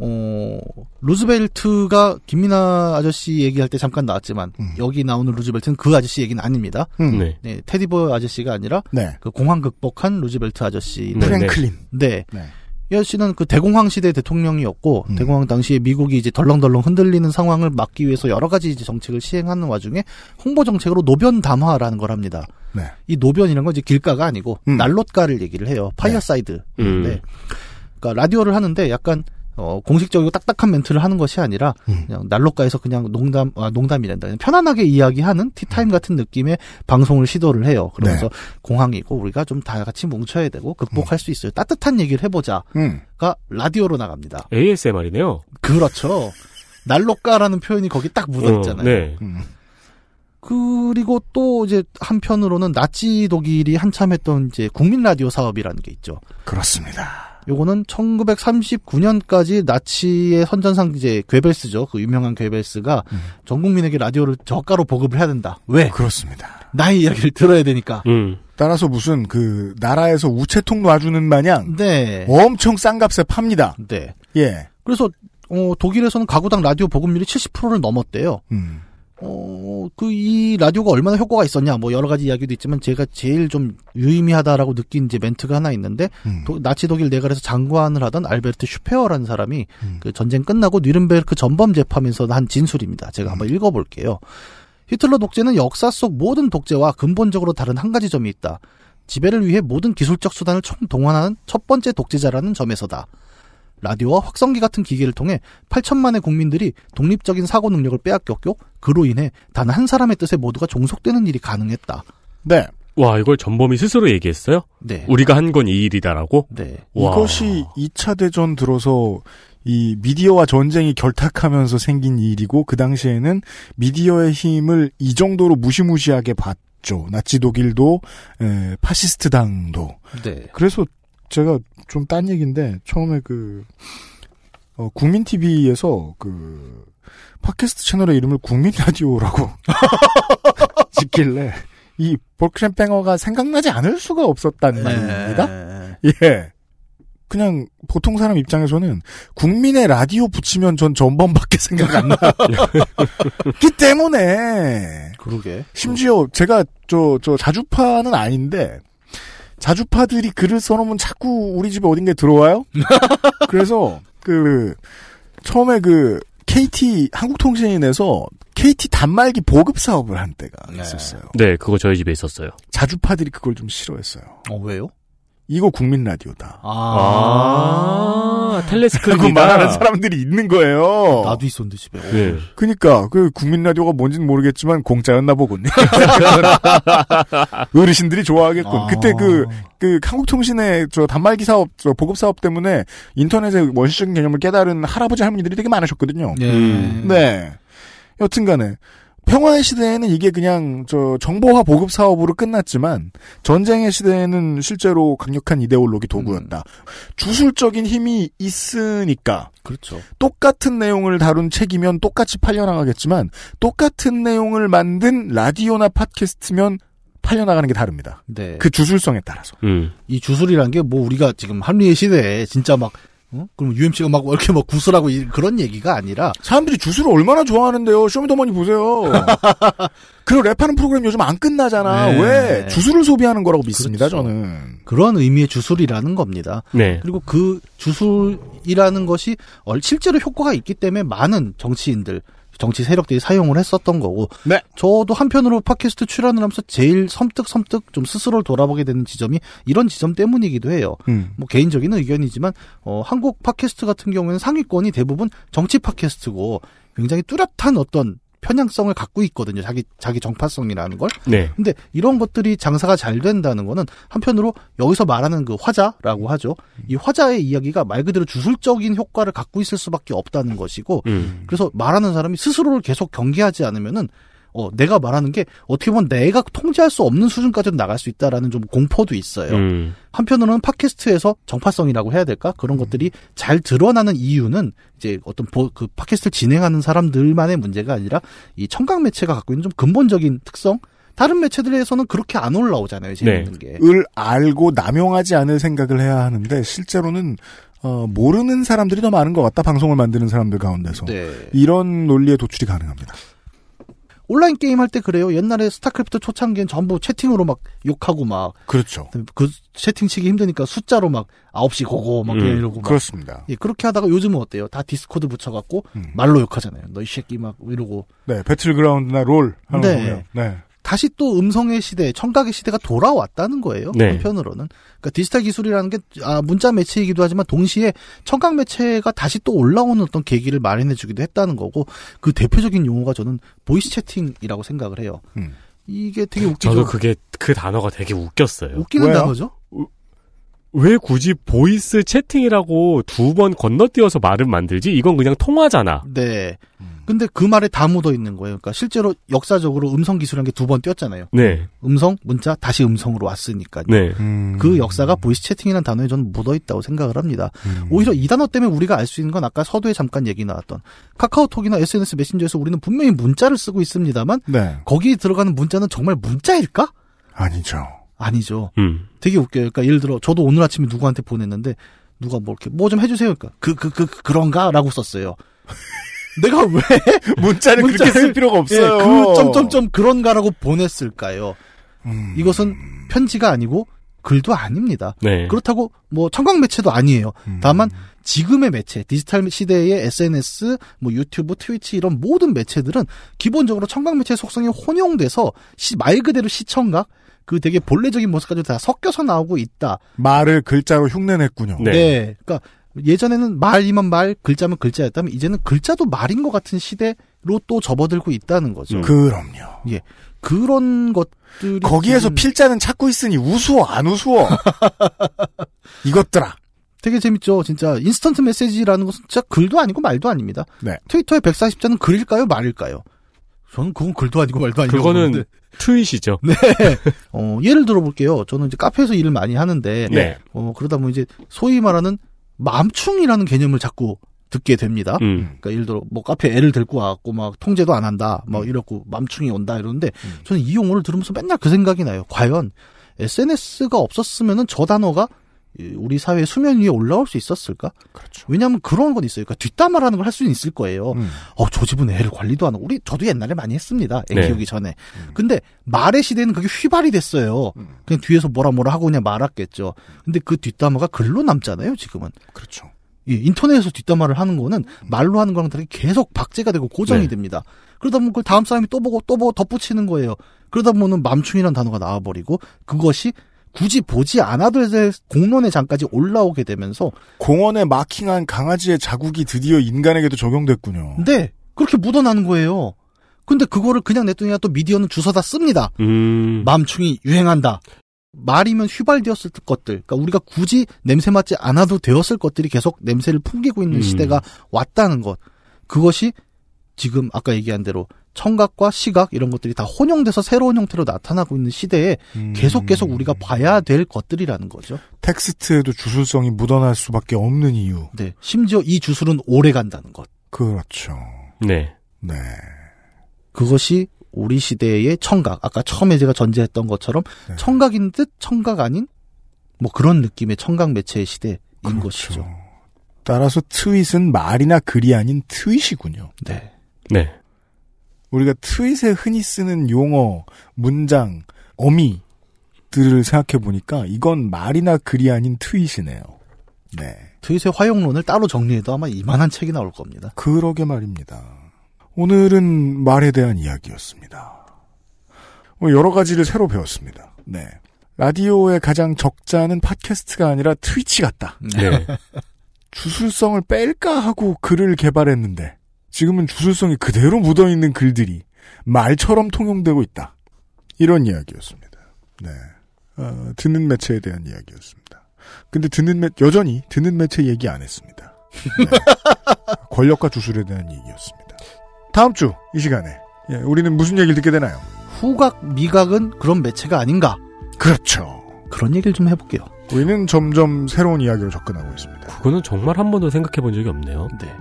어, 루즈벨트가 곰인형 아저씨 얘기할 때 잠깐 나왔지만 음. 여기 나오는 루즈벨트는 그 아저씨 얘기는 아닙니다. 음. 네. 네, 테디베어 아저씨가 아니라 네. 그 공황 극복한 루즈벨트 아저씨. 네. 프랭클린. 네. 네. 이 아저씨는 그 대공황 시대 대통령이었고 음. 대공황 당시에 미국이 이제 덜렁덜렁 흔들리는 상황을 막기 위해서 여러 가지 이제 정책을 시행하는 와중에 홍보 정책으로 노변 담화라는 걸 합니다. 네. 이 노변이란 건 이제 길가가 아니고 음. 난롯가를 얘기를 해요. fireside. 음. 네. 그러니까 라디오를 하는데 약간 어, 공식적이고 딱딱한 멘트를 하는 것이 아니라 음. 그냥 난로가에서 그냥 농담 아 농담이란다. 그냥 편안하게 이야기하는 티타임 같은 느낌의 방송을 시도를 해요. 그러면서 공항이고 우리가 좀 다 같이 뭉쳐야 되고 극복할 수 있어요. 따뜻한 얘기를 해보자가 음. 라디오로 나갑니다. ASMR이네요. 그렇죠. 난로가라는 표현이 거기 딱 묻어 있잖아요. 네. 음. 그리고 또 이제 한편으로는 나치 독일이 한참 했던 이제 국민 라디오 사업이라는 게 있죠. 그렇습니다. 요거는 1939년까지 나치의 선전상 이제 괴벨스죠. 그 유명한 괴벨스가 음. 전 국민에게 라디오를 저가로 보급을 해야 된다. 왜? 그렇습니다. 나의 이야기를 들어야 되니까. 음. 따라서 무슨 그 나라에서 우체통 놔주는 마냥 네. 엄청 싼 값에 팝니다. 네. 예. 그래서 어, 독일에서는 가구당 라디오 보급률이 70%를 넘었대요. 음. 어, 그, 이 라디오가 얼마나 효과가 있었냐, 뭐, 여러 가지 이야기도 있지만, 제가 제일 좀 유의미하다라고 느낀 이제 멘트가 하나 있는데, 음. 도- 나치 독일 내각에서 장관을 하던 알베르트 슈페어라는 사람이, 음. 그 전쟁 끝나고 뉘른베르크 전범 재판에서 한 진술입니다. 제가 한번 읽어볼게요. 히틀러 독재는 역사 속 모든 독재와 근본적으로 다른 한 가지 점이 있다. 지배를 위해 모든 기술적 수단을 총동원하는 첫 번째 독재자라는 점에서다. 라디오와 확성기 같은 기계를 통해 8천만의 국민들이 독립적인 사고 능력을 빼앗겼고 그로 인해 단 한 사람의 뜻에 모두가 종속되는 일이 가능했다. 네. 와, 이걸 전범이 스스로 얘기했어요? 네. 우리가 한 건 이 일이다라고? 네. 와. 이것이 2차 대전 들어서 이 미디어와 전쟁이 결탁하면서 생긴 일이고 그 당시에는 미디어의 힘을 이 정도로 무시무시하게 봤죠. 나치 독일도 에, 파시스트 당도. 네. 그래서 제가 좀 딴 얘기인데 처음에 그 어, 국민 TV에서 그 팟캐스트 채널의 이름을 국민 라디오라고 *laughs* 짓길래 이 Volksempfänger가 생각나지 않을 수가 없었단 말입니다. 네. 예. 그냥 보통 사람 입장에서는 국민의 라디오 붙이면 전 전범밖에 생각 안 나. *laughs* 기 때문에 그러게. 심지어 제가 저 저 자주파는 아닌데 자주파들이 글을 써놓으면 자꾸 우리 집에 어딘가에 들어와요. *laughs* 그래서 그 처음에 그 KT 한국통신에서 KT 단말기 보급 사업을 한 때가 있었어요. 네, 그거 저희 집에 있었어요. 자주파들이 그걸 좀 싫어했어요. 어, 왜요? 이거 국민 라디오다. 아, 그거 텔레스크립이다. 말하는 사람들이 있는 거예요. 나도 있었는데 집에. 네. 그니까 그 국민 라디오가 뭔지는 모르겠지만 공짜였나 보군. *laughs* 어르신들이 좋아하겠군. 아. 그때 그, 그 한국통신의 저 단말기 사업, 저 보급 사업 때문에 인터넷의 원시적인 개념을 깨달은 할아버지 할머니들이 되게 많으셨거든요. 예. 음. 네. 여튼간에 평화의 시대에는 이게 그냥 저 정보화 보급 사업으로 끝났지만 전쟁의 시대에는 실제로 강력한 이데올로기 도구였다. 주술적인 힘이 있으니까 그렇죠. 똑같은 내용을 다룬 책이면 똑같이 팔려나가겠지만 똑같은 내용을 만든 라디오나 팟캐스트면 팔려나가는 게 다릅니다. 네. 그 주술성에 따라서. 음. 이 주술이란 게 뭐 우리가 지금 한류의 시대에 진짜 막 어? 그럼 UMC가 막 이렇게 막 구슬하고 이- 그런 얘기가 아니라 사람들이 주술을 얼마나 좋아하는데요. 쇼미더머니 보세요. *laughs* 그리고 랩하는 프로그램 요즘 안 끝나잖아. 네. 왜? 주술을 소비하는 거라고 믿습니다, 그렇죠. 저는. 그런 의미의 주술이라는 겁니다. 네. 그리고 그 주술이라는 것이 얼- 실제로 효과가 있기 때문에 많은 정치인들, 정치 세력들이 사용을 했었던 거고. 네. 저도 한편으로 팟캐스트 출연을 하면서 제일 섬뜩섬뜩 좀 스스로를 돌아보게 되는 지점이 이런 지점 때문이기도 해요. 음. 뭐 개인적인 의견이지만 어, 한국 팟캐스트 같은 경우에는 상위권이 대부분 정치 팟캐스트고 굉장히 뚜렷한 어떤 편향성을 갖고 있거든요. 자기 자기 정파성이라는 걸. 네. 근데 이런 것들이 장사가 잘 된다는 거는 한편으로 여기서 말하는 그 화자라고 하죠. 이 화자의 이야기가 말 그대로 주술적인 효과를 갖고 있을 수밖에 없다는 것이고 음. 그래서 말하는 사람이 스스로를 계속 경계하지 않으면은 어 내가 말하는 게 어떻게 보면 내가 통제할 수 없는 수준까지도 나갈 수 있다라는 좀 공포도 있어요. 음. 한편으로는 팟캐스트에서 정파성이라고 해야 될까 그런 것들이 잘 드러나는 이유는 이제 어떤 보- 그 팟캐스트를 진행하는 사람들만의 문제가 아니라 이 청각 매체가 갖고 있는 좀 근본적인 특성 다른 매체들에서는 그렇게 안 올라오잖아요 재밌는 게을 알고 남용하지 않을 생각을 해야 하는데 실제로는 어, 모르는 사람들이 더 많은 것 같다. 방송을 만드는 사람들 가운데서. 네. 이런 논리에 도출이 가능합니다. 온라인 게임 할 때 그래요 옛날에 스타크래프트 초창기엔 전부 채팅으로 막 욕하고 막 그렇죠. 그 채팅 치기 힘드니까 숫자로 막 9시 go go 막 음, 이러고 막 그렇습니다. 예, 그렇게 하다가 요즘은 어때요? 다 디스코드 붙여 갖고 말로 욕하잖아요. 너 이 새끼 막 이러고. 네, 배틀그라운드나 롤 하는 거 네. 보면. 네. 다시 또 음성의 시대, 청각의 시대가 돌아왔다는 거예요. 네. 한편으로는. 그러니까 디지털 기술이라는 게 아, 문자 매체이기도 하지만 동시에 청각 매체가 다시 또 올라오는 어떤 계기를 마련해 주기도 했다는 거고 그 대표적인 용어가 저는 voice 채팅이라고 생각을 해요. 음. 이게 되게 웃기죠. 저도 그게 그 단어가 되게 웃겼어요. 웃기는 단어죠. 왜 굳이 voice 채팅이라고 두 번 건너뛰어서 말을 만들지? 이건 그냥 통화잖아. 네. 근데 그 말에 다 묻어 있는 거예요. 그러니까 실제로 역사적으로 음성 기술이라는 게 두 번 뛰었잖아요. 네. 음성, 문자, 다시 음성으로 왔으니까요. 네. 그 역사가 voice 채팅이라는 단어에 저는 묻어 있다고 생각을 합니다. 오히려 이 단어 때문에 우리가 알 수 있는 건 아까 서두에 잠깐 얘기 나왔던 카카오톡이나 SNS 메신저에서 우리는 분명히 문자를 쓰고 있습니다만 네. 거기에 들어가는 문자는 정말 문자일까? 아니죠. 아니죠. 음. 되게 웃겨요. 그러니까 예를 들어 저도 오늘 아침에 누구한테 보냈는데 누가 뭐 이렇게 뭐 좀 해주세요. 그러니까 그 그 그 그런가라고 썼어요. 내가 왜 *laughs* 문자를 그렇게 쓸 필요가 없어요. 예, 그 점점점 그런가라고 보냈을까요? 음. 이것은 편지가 아니고 글도 아닙니다. 네. 그렇다고 뭐 청각 매체도 아니에요. 다만 지금의 매체, 디지털 시대의 SNS, 뭐 유튜브, 트위치 이런 모든 매체들은 기본적으로 청각 매체 속성이 혼용돼서 시- 말 그대로 시청각 그 되게 본래적인 모습까지 다 섞여서 나오고 있다. 말을 글자로 흉내냈군요. 네. 그러니까 예전에는 말이면 말, 글자면 글자였다면 이제는 글자도 말인 것 같은 시대로 또 접어들고 있다는 거죠. 그럼요. 예. 그런 것들이 거기에서 지금- 필자는 찾고 있으니 우스워 안 우스워. *laughs* 이것들아. 되게 재밌죠. 진짜 인스턴트 메시지라는 것은 진짜 글도 아니고 말도 아닙니다. 네. 트위터의 140자는 글일까요, 말일까요? 저는 그건 글도 아니고 말도 아니고 그거는 트윗이죠. *laughs* 네. 어, 예를 들어볼게요. 저는 이제 카페에서 일을 많이 하는데, 네. 어, 그러다 보면 이제 소위 말하는 맘충이라는 개념을 자꾸 듣게 됩니다. 음. 그러니까 예를 들어 뭐 카페 애를 데리고 와갖고 막 통제도 안 한다, 막 이러고 맘충이 온다 이러는데 저는 이 용어를 들으면서 맨날 그 생각이 나요. 과연 SNS가 없었으면은 저 단어가 이 우리 사회 수면 위에 올라올 수 있었을까? 그렇죠. 왜냐하면 그런 건 있어요. 그러니까 뒷담화라는 걸 할 수는 있을 거예요. 음. 어, 저 집은 애를 관리도 안 하고 우리 저도 옛날에 많이 했습니다. 애 네. 키우기 전에. 근데 말의 시대는 그게 휘발이 됐어요. 그냥 뒤에서 뭐라 뭐라 하고 그냥 말았겠죠. 근데 그 뒷담화가 글로 남잖아요. 지금은. 그렇죠. 이 인터넷에서 뒷담화를 하는 거는 말로 하는 거랑 다르게 계속 박제가 되고 고정이 네. 됩니다. 그러다 보면 그걸 다음 사람이 또 보고 또 보고 덧붙이는 거예요. 그러다 보면 맘충이라는 단어가 나와버리고 그것이 굳이 보지 않아도 이제 공론의 장까지 올라오게 되면서 공원에 마킹한 강아지의 자국이 드디어 인간에게도 적용됐군요. 네 그렇게 묻어나는 거예요. 근데 그거를 그냥 냈더니 또 미디어는 주워다 씁니다. 음. 맘충이 유행한다. 말이면 휘발되었을 것들, 그러니까 우리가 굳이 냄새 맡지 않아도 되었을 것들이 계속 냄새를 풍기고 있는 음. 시대가 왔다는 것. 그것이 지금 아까 얘기한 대로 청각과 시각 이런 것들이 다 혼용돼서 새로운 형태로 나타나고 있는 시대에 음. 계속 계속 우리가 봐야 될 것들이라는 거죠. 텍스트에도 주술성이 묻어날 수밖에 없는 이유. 네. 심지어 이 주술은 오래 간다는 것. 그렇죠. 네. 네. 그것이 우리 시대의 청각. 아까 처음에 제가 전제했던 것처럼 네. 청각인 듯 청각 아닌 뭐 그런 느낌의 청각 매체의 시대인 그렇죠. 것이죠. 따라서 트윗은 말이나 글이 아닌 트윗이군요. 네. 네. 우리가 트윗에 흔히 쓰는 용어, 문장, 어미들을 생각해 보니까 이건 말이나 글이 아닌 트윗이네요. 네. 트윗의 화용론을 따로 정리해도 아마 이만한 책이 나올 겁니다. 그러게 말입니다. 오늘은 말에 대한 이야기였습니다. 뭐 여러 가지를 새로 배웠습니다. 네. 라디오의 가장 적자는 팟캐스트가 아니라 트위치 같다. 네. *laughs* 주술성을 뺄까 하고 글을 개발했는데 지금은 주술성이 그대로 묻어있는 글들이 말처럼 통용되고 있다. 이런 이야기였습니다. 네. 어, 듣는 매체에 대한 이야기였습니다. 근데 듣는 매, 여전히 듣는 매체 얘기 안 했습니다. 네. *laughs* 권력과 주술에 대한 얘기였습니다. 다음 주 이 시간에 예, 우리는 무슨 얘기를 듣게 되나요? 후각, 미각은 그런 매체가 아닌가? 그렇죠. 그런 얘기를 좀 해볼게요. 우리는 점점 새로운 이야기로 접근하고 있습니다. 그거는 정말 한 번도 생각해 본 적이 없네요. 네.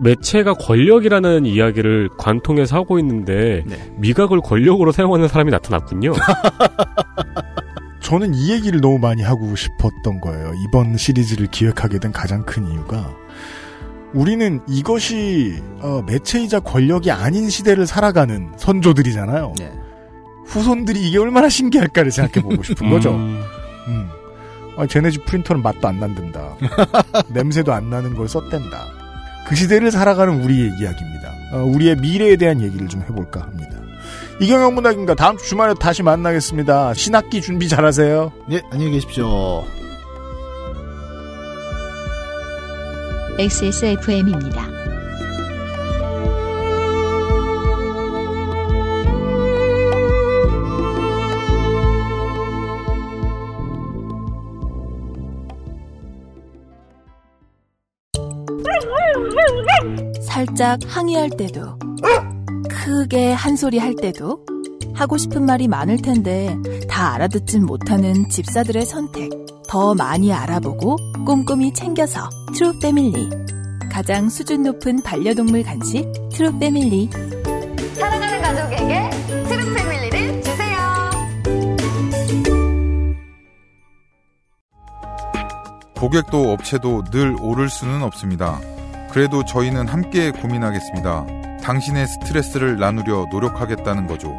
매체가 권력이라는 이야기를 관통해서 하고 있는데 네. 미각을 권력으로 사용하는 사람이 나타났군요. *laughs* 저는 이 얘기를 너무 많이 하고 싶었던 거예요. 이번 시리즈를 기획하게 된 가장 큰 이유가 우리는 이것이 어, 매체이자 권력이 아닌 시대를 살아가는 선조들이잖아요. 네. 후손들이 이게 얼마나 신기할까를 생각해보고 싶은 거죠. 음, 음. 아, 쟤네 집 프린터는 맛도 안 난단다. *laughs* 냄새도 안 나는 걸 썼댄다. 그 시대를 살아가는 우리의 이야기입니다. 어, 우리의 미래에 대한 얘기를 좀 해볼까 합니다. 이경영 문학인가 다음 주 주말에 다시 만나겠습니다. 신학기 준비 잘하세요. 네, 안녕히 계십시오. XSFM입니다. 살짝 항의할 때도, 크게 한 소리 할 때도, 하고 싶은 말이 많을 텐데 다 알아듣진 못하는 집사들의 선택. 더 많이 알아보고 꼼꼼히 챙겨서 트루 패밀리. 가장 수준 높은 반려동물 간식 트루 패밀리. 사랑하는 가족에게 트루 패밀리를 주세요. 고객도 업체도 늘 오를 수는 없습니다. 그래도 저희는 함께 고민하겠습니다. 당신의 스트레스를 나누려 노력하겠다는 거죠.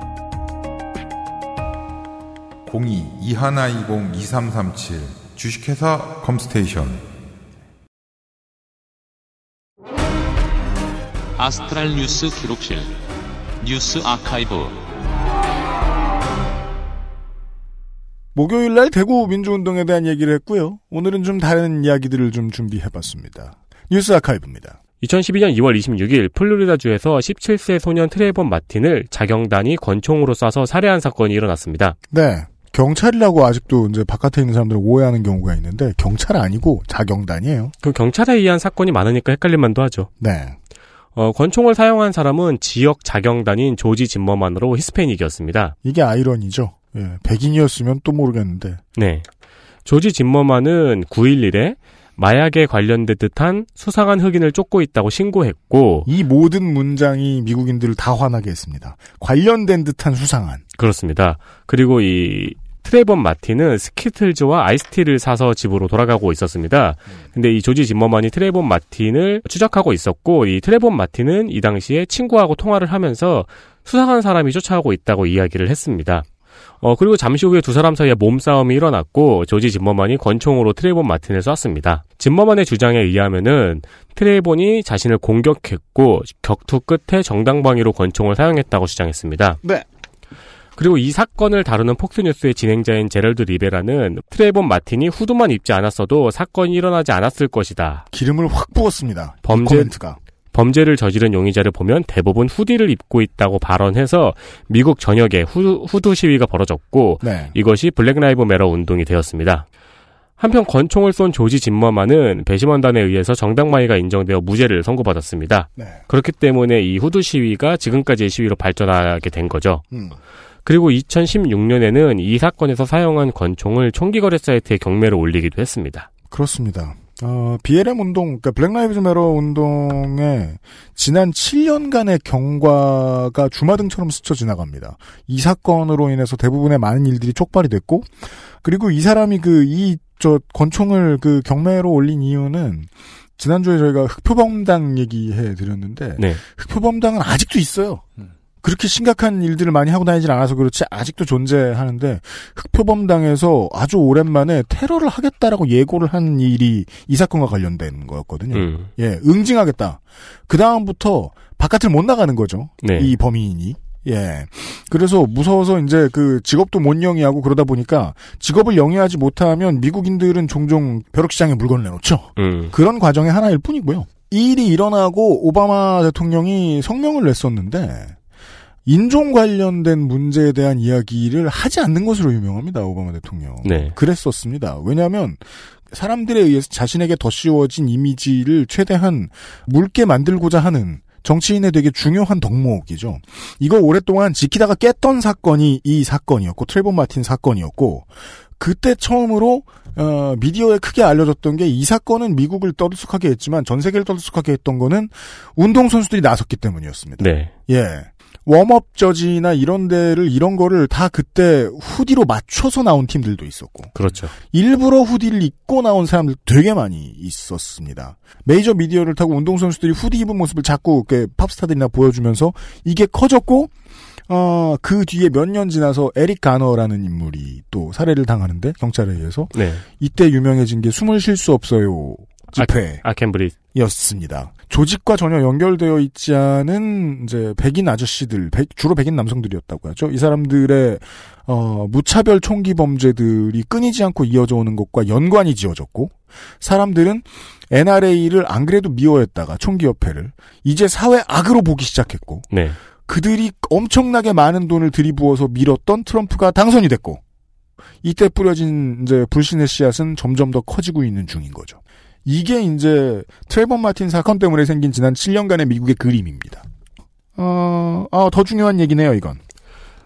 02-2120-2337 주식회사 컴스테이션 아스트랄 뉴스 기록실 뉴스 아카이브 목요일 날 대구 민주운동에 대한 얘기를 했고요. 오늘은 좀 다른 이야기들을 좀 준비해봤습니다. 뉴스 아카이브입니다. 2012년 2월 26일 플로리다주에서 17세 소년 트레이번 마틴을 자경단이 권총으로 쏴서 살해한 사건이 일어났습니다. 네. 경찰이라고 아직도 이제 바깥에 있는 사람들은 오해하는 경우가 있는데 경찰 아니고 자경단이에요. 그 경찰에 의한 사건이 많으니까 헷갈릴만도 하죠. 네. 어, 권총을 사용한 사람은 지역 자경단인 조지 짐머만으로 히스패닉이었습니다. 이게 아이러니죠. 예, 백인이었으면 또 모르겠는데. 네. 조지 짐머만은 9.11에 마약에 관련된 듯한 수상한 흑인을 쫓고 있다고 신고했고 이 모든 문장이 미국인들을 다 화나게 했습니다. 관련된 듯한 수상한. 그렇습니다. 그리고 이 트레이번 마틴은 스키틀즈와 아이스티를 사서 집으로 돌아가고 있었습니다. 근데 이 조지 짐머만이 트레이번 마틴을 추적하고 있었고 이 트레이번 마틴은 이 당시에 친구하고 통화를 하면서 수상한 사람이 쫓아오고 있다고 이야기를 했습니다. 어, 그리고 잠시 후에 두 사람 사이에 몸싸움이 일어났고, 조지 짐머만이 권총으로 트레이본 마틴을 쐈습니다. 짐머만의 주장에 의하면은, 트레이본이 자신을 공격했고, 격투 끝에 정당방위로 권총을 사용했다고 주장했습니다. 네. 그리고 이 사건을 다루는 폭스뉴스의 진행자인 제럴드 리베라는 트레이본 마틴이 후드만 입지 않았어도 사건이 일어나지 않았을 것이다. 기름을 확 부었습니다. 범죄. 범죄를 저지른 용의자를 보면 대부분 후디를 입고 있다고 발언해서 미국 전역에 후, 후드 시위가 벌어졌고 네. 이것이 Black Lives Matter 운동이 되었습니다. 한편 권총을 쏜 조지 짐머만은 배심원단에 의해서 정당방위가 인정되어 무죄를 선고받았습니다. 네. 그렇기 때문에 이 후드 시위가 지금까지의 시위로 발전하게 된 거죠. 음. 그리고 2016년에는 이 사건에서 사용한 권총을 총기거래 사이트에 경매로 올리기도 했습니다. 그렇습니다. 어, BLM 운동, 그러니까 Black Lives Matter 운동에 지난 7년간의 경과가 주마등처럼 스쳐 지나갑니다. 이 사건으로 인해서 대부분의 많은 일들이 촉발이 됐고, 그리고 이 사람이 그, 이, 저, 권총을 그 경매로 올린 이유는, 지난주에 저희가 흑표범당 얘기해 드렸는데, 네. 흑표범당은 아직도 있어요. 그렇게 심각한 일들을 많이 하고 다니질 않아서 그렇지 아직도 존재하는데 흑표범당에서 아주 오랜만에 테러를 하겠다라고 예고를 한 일이 이 사건과 관련된 거였거든요. 음. 예, 응징하겠다. 그 다음부터 바깥을 못 나가는 거죠. 네. 이 범인이. 예. 그래서 무서워서 이제 그 직업도 못 영위하고 그러다 보니까 직업을 영위하지 못하면 미국인들은 종종 벼룩시장에 물건을 내놓죠. 음. 그런 과정의 하나일 뿐이고요. 이 일이 일어나고 오바마 대통령이 성명을 냈었는데 인종 관련된 문제에 대한 이야기를 하지 않는 것으로 유명합니다. 오바마 대통령. 네. 그랬었습니다. 왜냐하면 사람들에 의해서 자신에게 더 씌워진 이미지를 최대한 묽게 만들고자 하는 정치인의 되게 중요한 덕목이죠. 이거 오랫동안 지키다가 깼던 사건이 이 사건이었고 트레본 마틴 사건이었고 그때 처음으로 어, 미디어에 크게 알려졌던 게 이 사건은 미국을 떠들썩하게 했지만 전 세계를 떠들썩하게 했던 거는 운동 선수들이 나섰기 때문이었습니다. 네. 예. 웜업 저지나 이런 데를 이런 거를 다 그때 후디로 맞춰서 나온 팀들도 있었고 그렇죠. 일부러 후디를 입고 나온 사람들 되게 많이 있었습니다. 메이저 미디어를 타고 운동 선수들이 후디 입은 모습을 자꾸 이렇게 팝스타들이나 보여주면서 이게 커졌고 어, 그 뒤에 몇 년 지나서 에릭 가너라는 인물이 또 살해를 당하는데 경찰에 의해서 네. 이때 유명해진 게 숨을 쉴 수 없어요 집회 아. 였습니다. 조직과 전혀 연결되어 있지 않은 이제 백인 아저씨들, 백- 주로 백인 남성들이었다고 하죠. 이 사람들의 어, 무차별 총기 범죄들이 끊이지 않고 이어져 오는 것과 연관이 지어졌고 사람들은 NRA를 안 그래도 미워했다가 총기 협회를 이제 사회 악으로 보기 시작했고 네. 그들이 엄청나게 많은 돈을 들이부어서 밀었던 트럼프가 당선이 됐고 이때 뿌려진 이제 불신의 씨앗은 점점 더 커지고 있는 중인 거죠. 이게 이제 트레이번 마틴 사건 때문에 생긴 지난 7년간의 미국의 그림입니다. 어, 아, 더 중요한 얘기네요, 이건.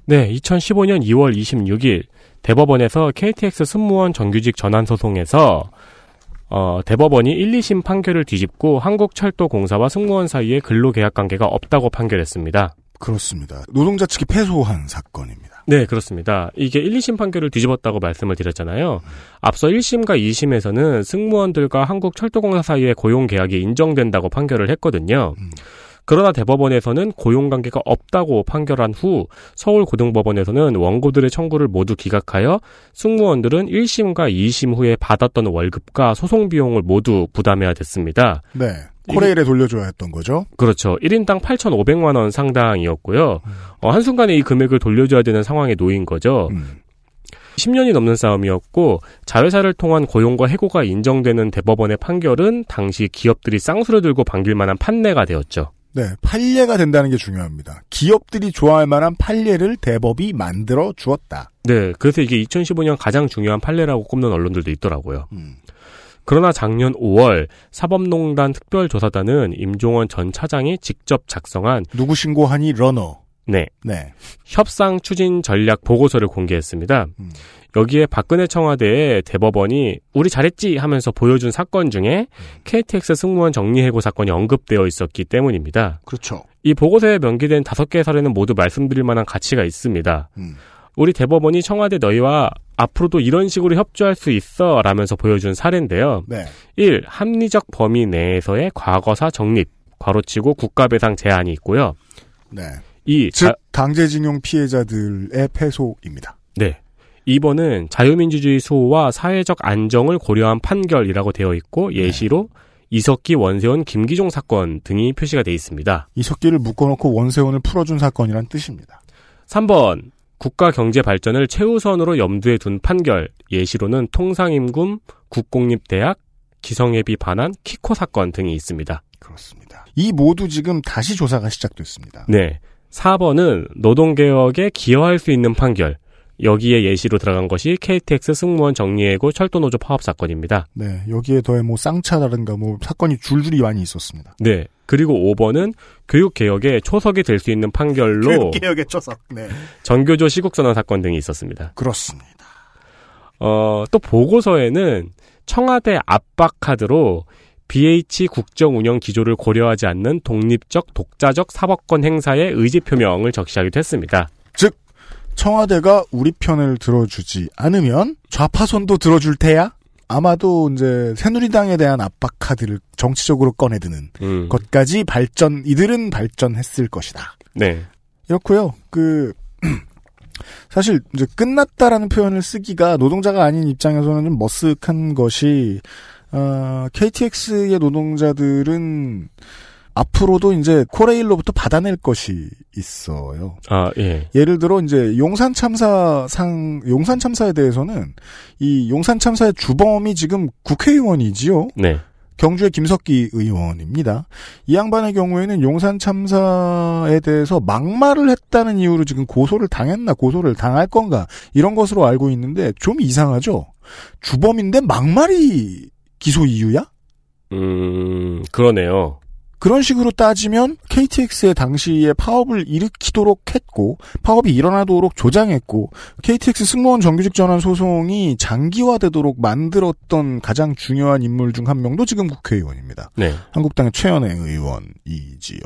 네, 2015년 2월 26일 대법원에서 KTX 승무원 정규직 전환 소송에서 어, 대법원이 1, 2심 판결을 뒤집고 한국철도공사와 승무원 사이에 근로계약 관계가 없다고 판결했습니다. 그렇습니다. 노동자 측이 패소한 사건입니다. 네, 그렇습니다. 이게 1, 2심 판결을 뒤집었다고 말씀을 드렸잖아요. 앞서 1심과 2심에서는 승무원들과 한국철도공사 사이의 고용 계약이 인정된다고 판결을 했거든요. 그러나 대법원에서는 고용관계가 없다고 판결한 후 서울고등법원에서는 원고들의 청구를 모두 기각하여 승무원들은 1심과 2심 후에 받았던 월급과 소송 비용을 모두 부담해야 됐습니다. 네. 코레일에 돌려줘야 했던 거죠. 그렇죠. 1인당 8,500만 원 상당이었고요. 어, 한순간에 이 금액을 돌려줘야 되는 상황에 놓인 거죠. 10년이 넘는 싸움이었고 자회사를 통한 고용과 해고가 인정되는 대법원의 판결은 당시 기업들이 쌍수를 들고 반길 만한 판례가 되었죠. 네, 판례가 된다는 게 중요합니다. 기업들이 좋아할 만한 판례를 대법이 만들어 주었다. 네, 그래서 이게 2015년 가장 중요한 판례라고 꼽는 언론들도 있더라고요. 그러나 작년 5월 사법농단 특별조사단은 임종원 전 차장이 직접 작성한 누구 신고하니 러너. 네. 네. 협상 추진 전략 보고서를 공개했습니다. 여기에 박근혜 청와대에 대법원이 우리 잘했지 하면서 보여준 사건 중에 KTX 승무원 정리해고 사건이 언급되어 있었기 때문입니다. 그렇죠. 이 보고서에 명기된 다섯 개의 사례는 모두 말씀드릴 만한 가치가 있습니다. 우리 대법원이 청와대 너희와 앞으로도 이런 식으로 협조할 수 있어 라면서 보여준 사례인데요. 네. 1. 합리적 범위 내에서의 과거사 정립, 괄호치고 국가배상 제한이 있고요. 네. 2. 즉 강제징용 피해자들의 패소입니다. 네. 2번은 자유민주주의 수호와 사회적 안정을 고려한 판결이라고 되어 있고 예시로 이석기 원세훈 김기종 사건 등이 표시가 되어 있습니다. 이석기를 묶어놓고 원세훈을 풀어준 사건이란 뜻입니다. 3번 국가 경제 발전을 최우선으로 염두에 둔 판결 예시로는 통상임금 국공립대학 기성예비 반환 키코 사건 등이 있습니다. 그렇습니다. 이 모두 지금 다시 조사가 시작됐습니다. 네. 4번은 노동개혁에 기여할 수 있는 판결. 여기에 예시로 들어간 것이 KTX 승무원 정리해고 철도노조 파업 사건입니다. 네, 여기에 더해 뭐 쌍차라든가 뭐 사건이 줄줄이 많이 있었습니다. 네. 그리고 5번은 교육개혁에 초석이 될 수 있는 판결로 개혁의 초석. 네. 정교조 시국선언 사건 등이 있었습니다. 그렇습니다. 어, 또 보고서에는 청와대 압박 카드로 BH 국정 운영 기조를 고려하지 않는 독립적 독자적 사법권 행사의 의지 표명을 적시하기도 했습니다. 즉 청와대가 우리 편을 들어주지 않으면 좌파손도 들어줄 테야. 아마도 이제 새누리당에 대한 압박 카드를 정치적으로 꺼내드는 음. 것까지 발전 이들은 발전했을 것이다. 네. 이렇고요. 그 *clears throat* 사실 이제 끝났다라는 표현을 쓰기가 노동자가 아닌 입장에서는 좀 머쓱한 것이 어, KTX의 노동자들은 앞으로도 이제 코레일로부터 받아낼 것이 있어요. 아, 예. 예를 들어 이제 용산 참사 상 용산 참사에 대해서는 이 용산 참사의 주범이 지금 국회의원이지요. 네. 경주의 김석기 의원입니다. 이 양반의 경우에는 용산 참사에 대해서 막말을 했다는 이유로 지금 고소를 당했나 고소를 당할 건가 이런 것으로 알고 있는데 좀 이상하죠. 주범인데 막말이 기소 이유야? 음, 그러네요. 그런 식으로 따지면 KTX의 당시에 파업을 일으키도록 했고 파업이 일어나도록 조장했고 KTX 승무원 정규직 전환 소송이 장기화되도록 만들었던 가장 중요한 인물 중 한 명도 지금 국회의원입니다. 네. 한국당의 최연애 의원이지요.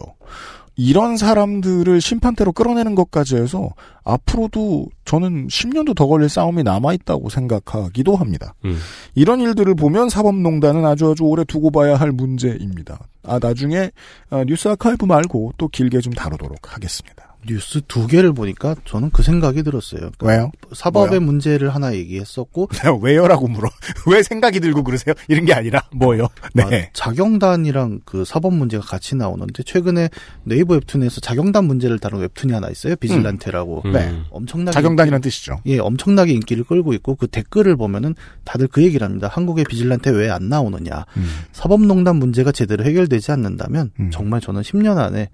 이런 사람들을 심판대로 끌어내는 것까지 해서 앞으로도 저는 10년도 더 걸릴 싸움이 남아있다고 생각하기도 합니다. 음. 이런 일들을 보면 사법농단은 아주 아주 오래 두고 봐야 할 문제입니다. 아, 나중에 아, 뉴스 아카이브 말고 또 길게 좀 다루도록 하겠습니다. 뉴스 두 개를 보니까 저는 그 생각이 들었어요. 그러니까 왜요? 사법의 뭐요? 문제를 하나 얘기했었고 *laughs* 왜요라고 물어. *laughs* 왜 생각이 들고 그러세요? 이런 게 아니라 뭐요? 네. 아, 자경단이랑 그 사법 문제가 같이 나오는데 최근에 네이버 웹툰에서 자경단 문제를 다룬 웹툰이 하나 있어요. 비질란테라고. 음. 네. 엄청나게 자경단이란 뜻이죠. 예, 엄청나게 인기를 끌고 있고 그 댓글을 보면은 다들 그 얘기를 합니다. 한국의 비질란테 왜 안 나오느냐. 음. 사법농단 문제가 제대로 해결되지 않는다면 정말 저는 10년 안에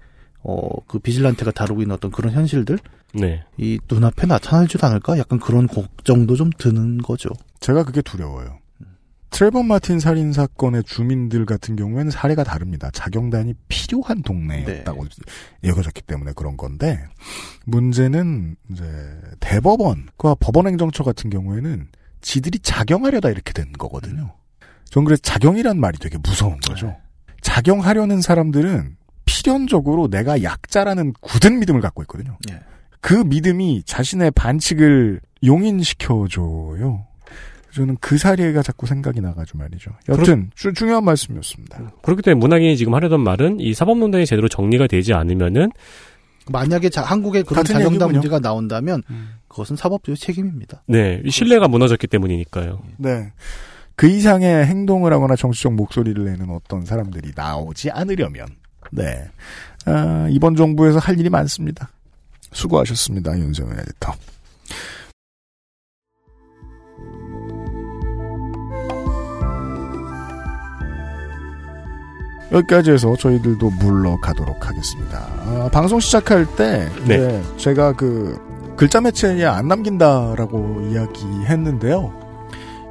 어, 그 비질란테가 다루고 있는 어떤 그런 현실들 네. 이 눈앞에 나타나지도 않을까? 약간 그런 걱정도 좀 드는 거죠. 제가 그게 두려워요. 트레버 마틴 살인 사건의 주민들 같은 경우에는 사례가 다릅니다. 자경단이 필요한 동네였다고 여겨졌기 때문에 그런 건데 문제는 이제 대법원과 법원행정처 같은 경우에는 지들이 작용하려다 이렇게 된 거거든요. 전 그래서 작용이란 말이 되게 무서운 거죠. 작용하려는 사람들은 필연적으로 내가 약자라는 굳은 믿음을 갖고 있거든요. 그 믿음이 자신의 반칙을 용인시켜줘요. 저는 그 사례가 자꾸 생각이 나가지고 말이죠. 여튼 주- 중요한 말씀이었습니다. 그렇기 때문에 문학인이 지금 하려던 말은 이 사법농단이 제대로 정리가 되지 않으면은 만약에 자- 한국에 그런 같은 자경단. 문제가 나온다면 그것은 사법부의 책임입니다. 네, 이 신뢰가 무너졌기 때문이니까요. 네. 그 이상의 행동을 하거나 정치적 목소리를 내는 어떤 사람들이 나오지 않으려면, 네. 아, 이번 정부에서 할 일이 많습니다. 수고하셨습니다, 윤세민 에디터. 여기까지 해서 저희들도 물러가도록 하겠습니다. 아, 방송 시작할 때 네. 이제 제가 그 글자 매체에 안 남긴다라고 이야기했는데요.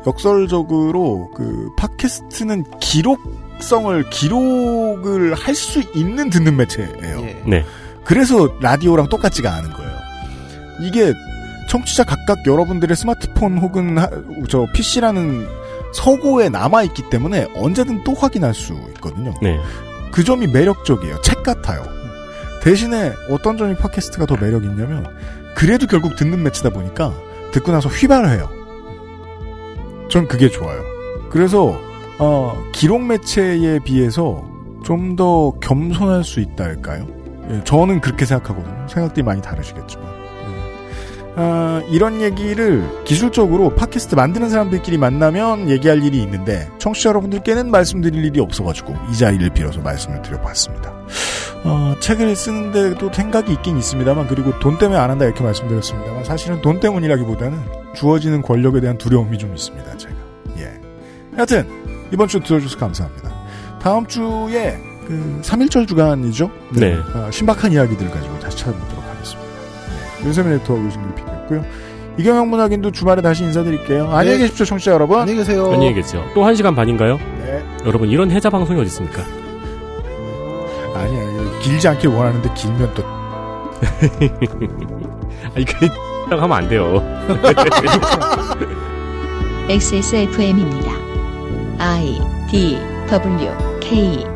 역설적으로 그 팟캐스트는 기록 성을 기록을 할 수 있는 듣는 매체예요. 네. 그래서 라디오랑 똑같지가 않은 거예요. 이게 청취자 각각 여러분들의 스마트폰 혹은 하- 저 PC라는 서고에 남아 있기 때문에 언제든 또 확인할 수 있거든요. 네. 그 점이 매력적이에요. 책 같아요. 대신에 어떤 점이 팟캐스트가 더 매력 있냐면 그래도 결국 듣는 매체다 보니까 듣고 나서 휘발해요. 전 그게 좋아요. 그래서 어, 기록 매체에 비해서 좀 더 겸손할 수 있다 할까요? 예, 저는 그렇게 생각하거든요. 생각들이 많이 다르시겠지만. 예. 아, 이런 얘기를 기술적으로 팟캐스트 만드는 사람들끼리 만나면 얘기할 일이 있는데 청취자 여러분들께는 말씀드릴 일이 없어가지고 이 자리를 빌어서 말씀을 드려봤습니다. 어, 책을 쓰는데도 생각이 있긴 있습니다만 그리고 돈 때문에 안 한다 이렇게 말씀드렸습니다만 사실은 돈 때문이라기보다는 주어지는 권력에 대한 두려움이 좀 있습니다. 제가. 예. 여튼 이번 주 들어주셔서 감사합니다. 다음 주에 그 3일절 주간이죠? 네. 아, 신박한 이야기들 가지고 다시 찾아보도록 하겠습니다. 네. 윤세민 에디터와 유승균 PD였고요. 이경영 문학인도 주말에 다시 인사드릴게요. 안녕히 네. 계십시오, 청취자 여러분. 안녕히 계세요. 안녕히 계세요. 또한 시간 반인가요? 네. 여러분 이런 해자 방송이 어디 있습니까? 아니야, 길지 않길 원하는데 길면 또 *laughs* 아니 그 *laughs* 하면 안 돼요. *laughs* XSFM입니다. I D W K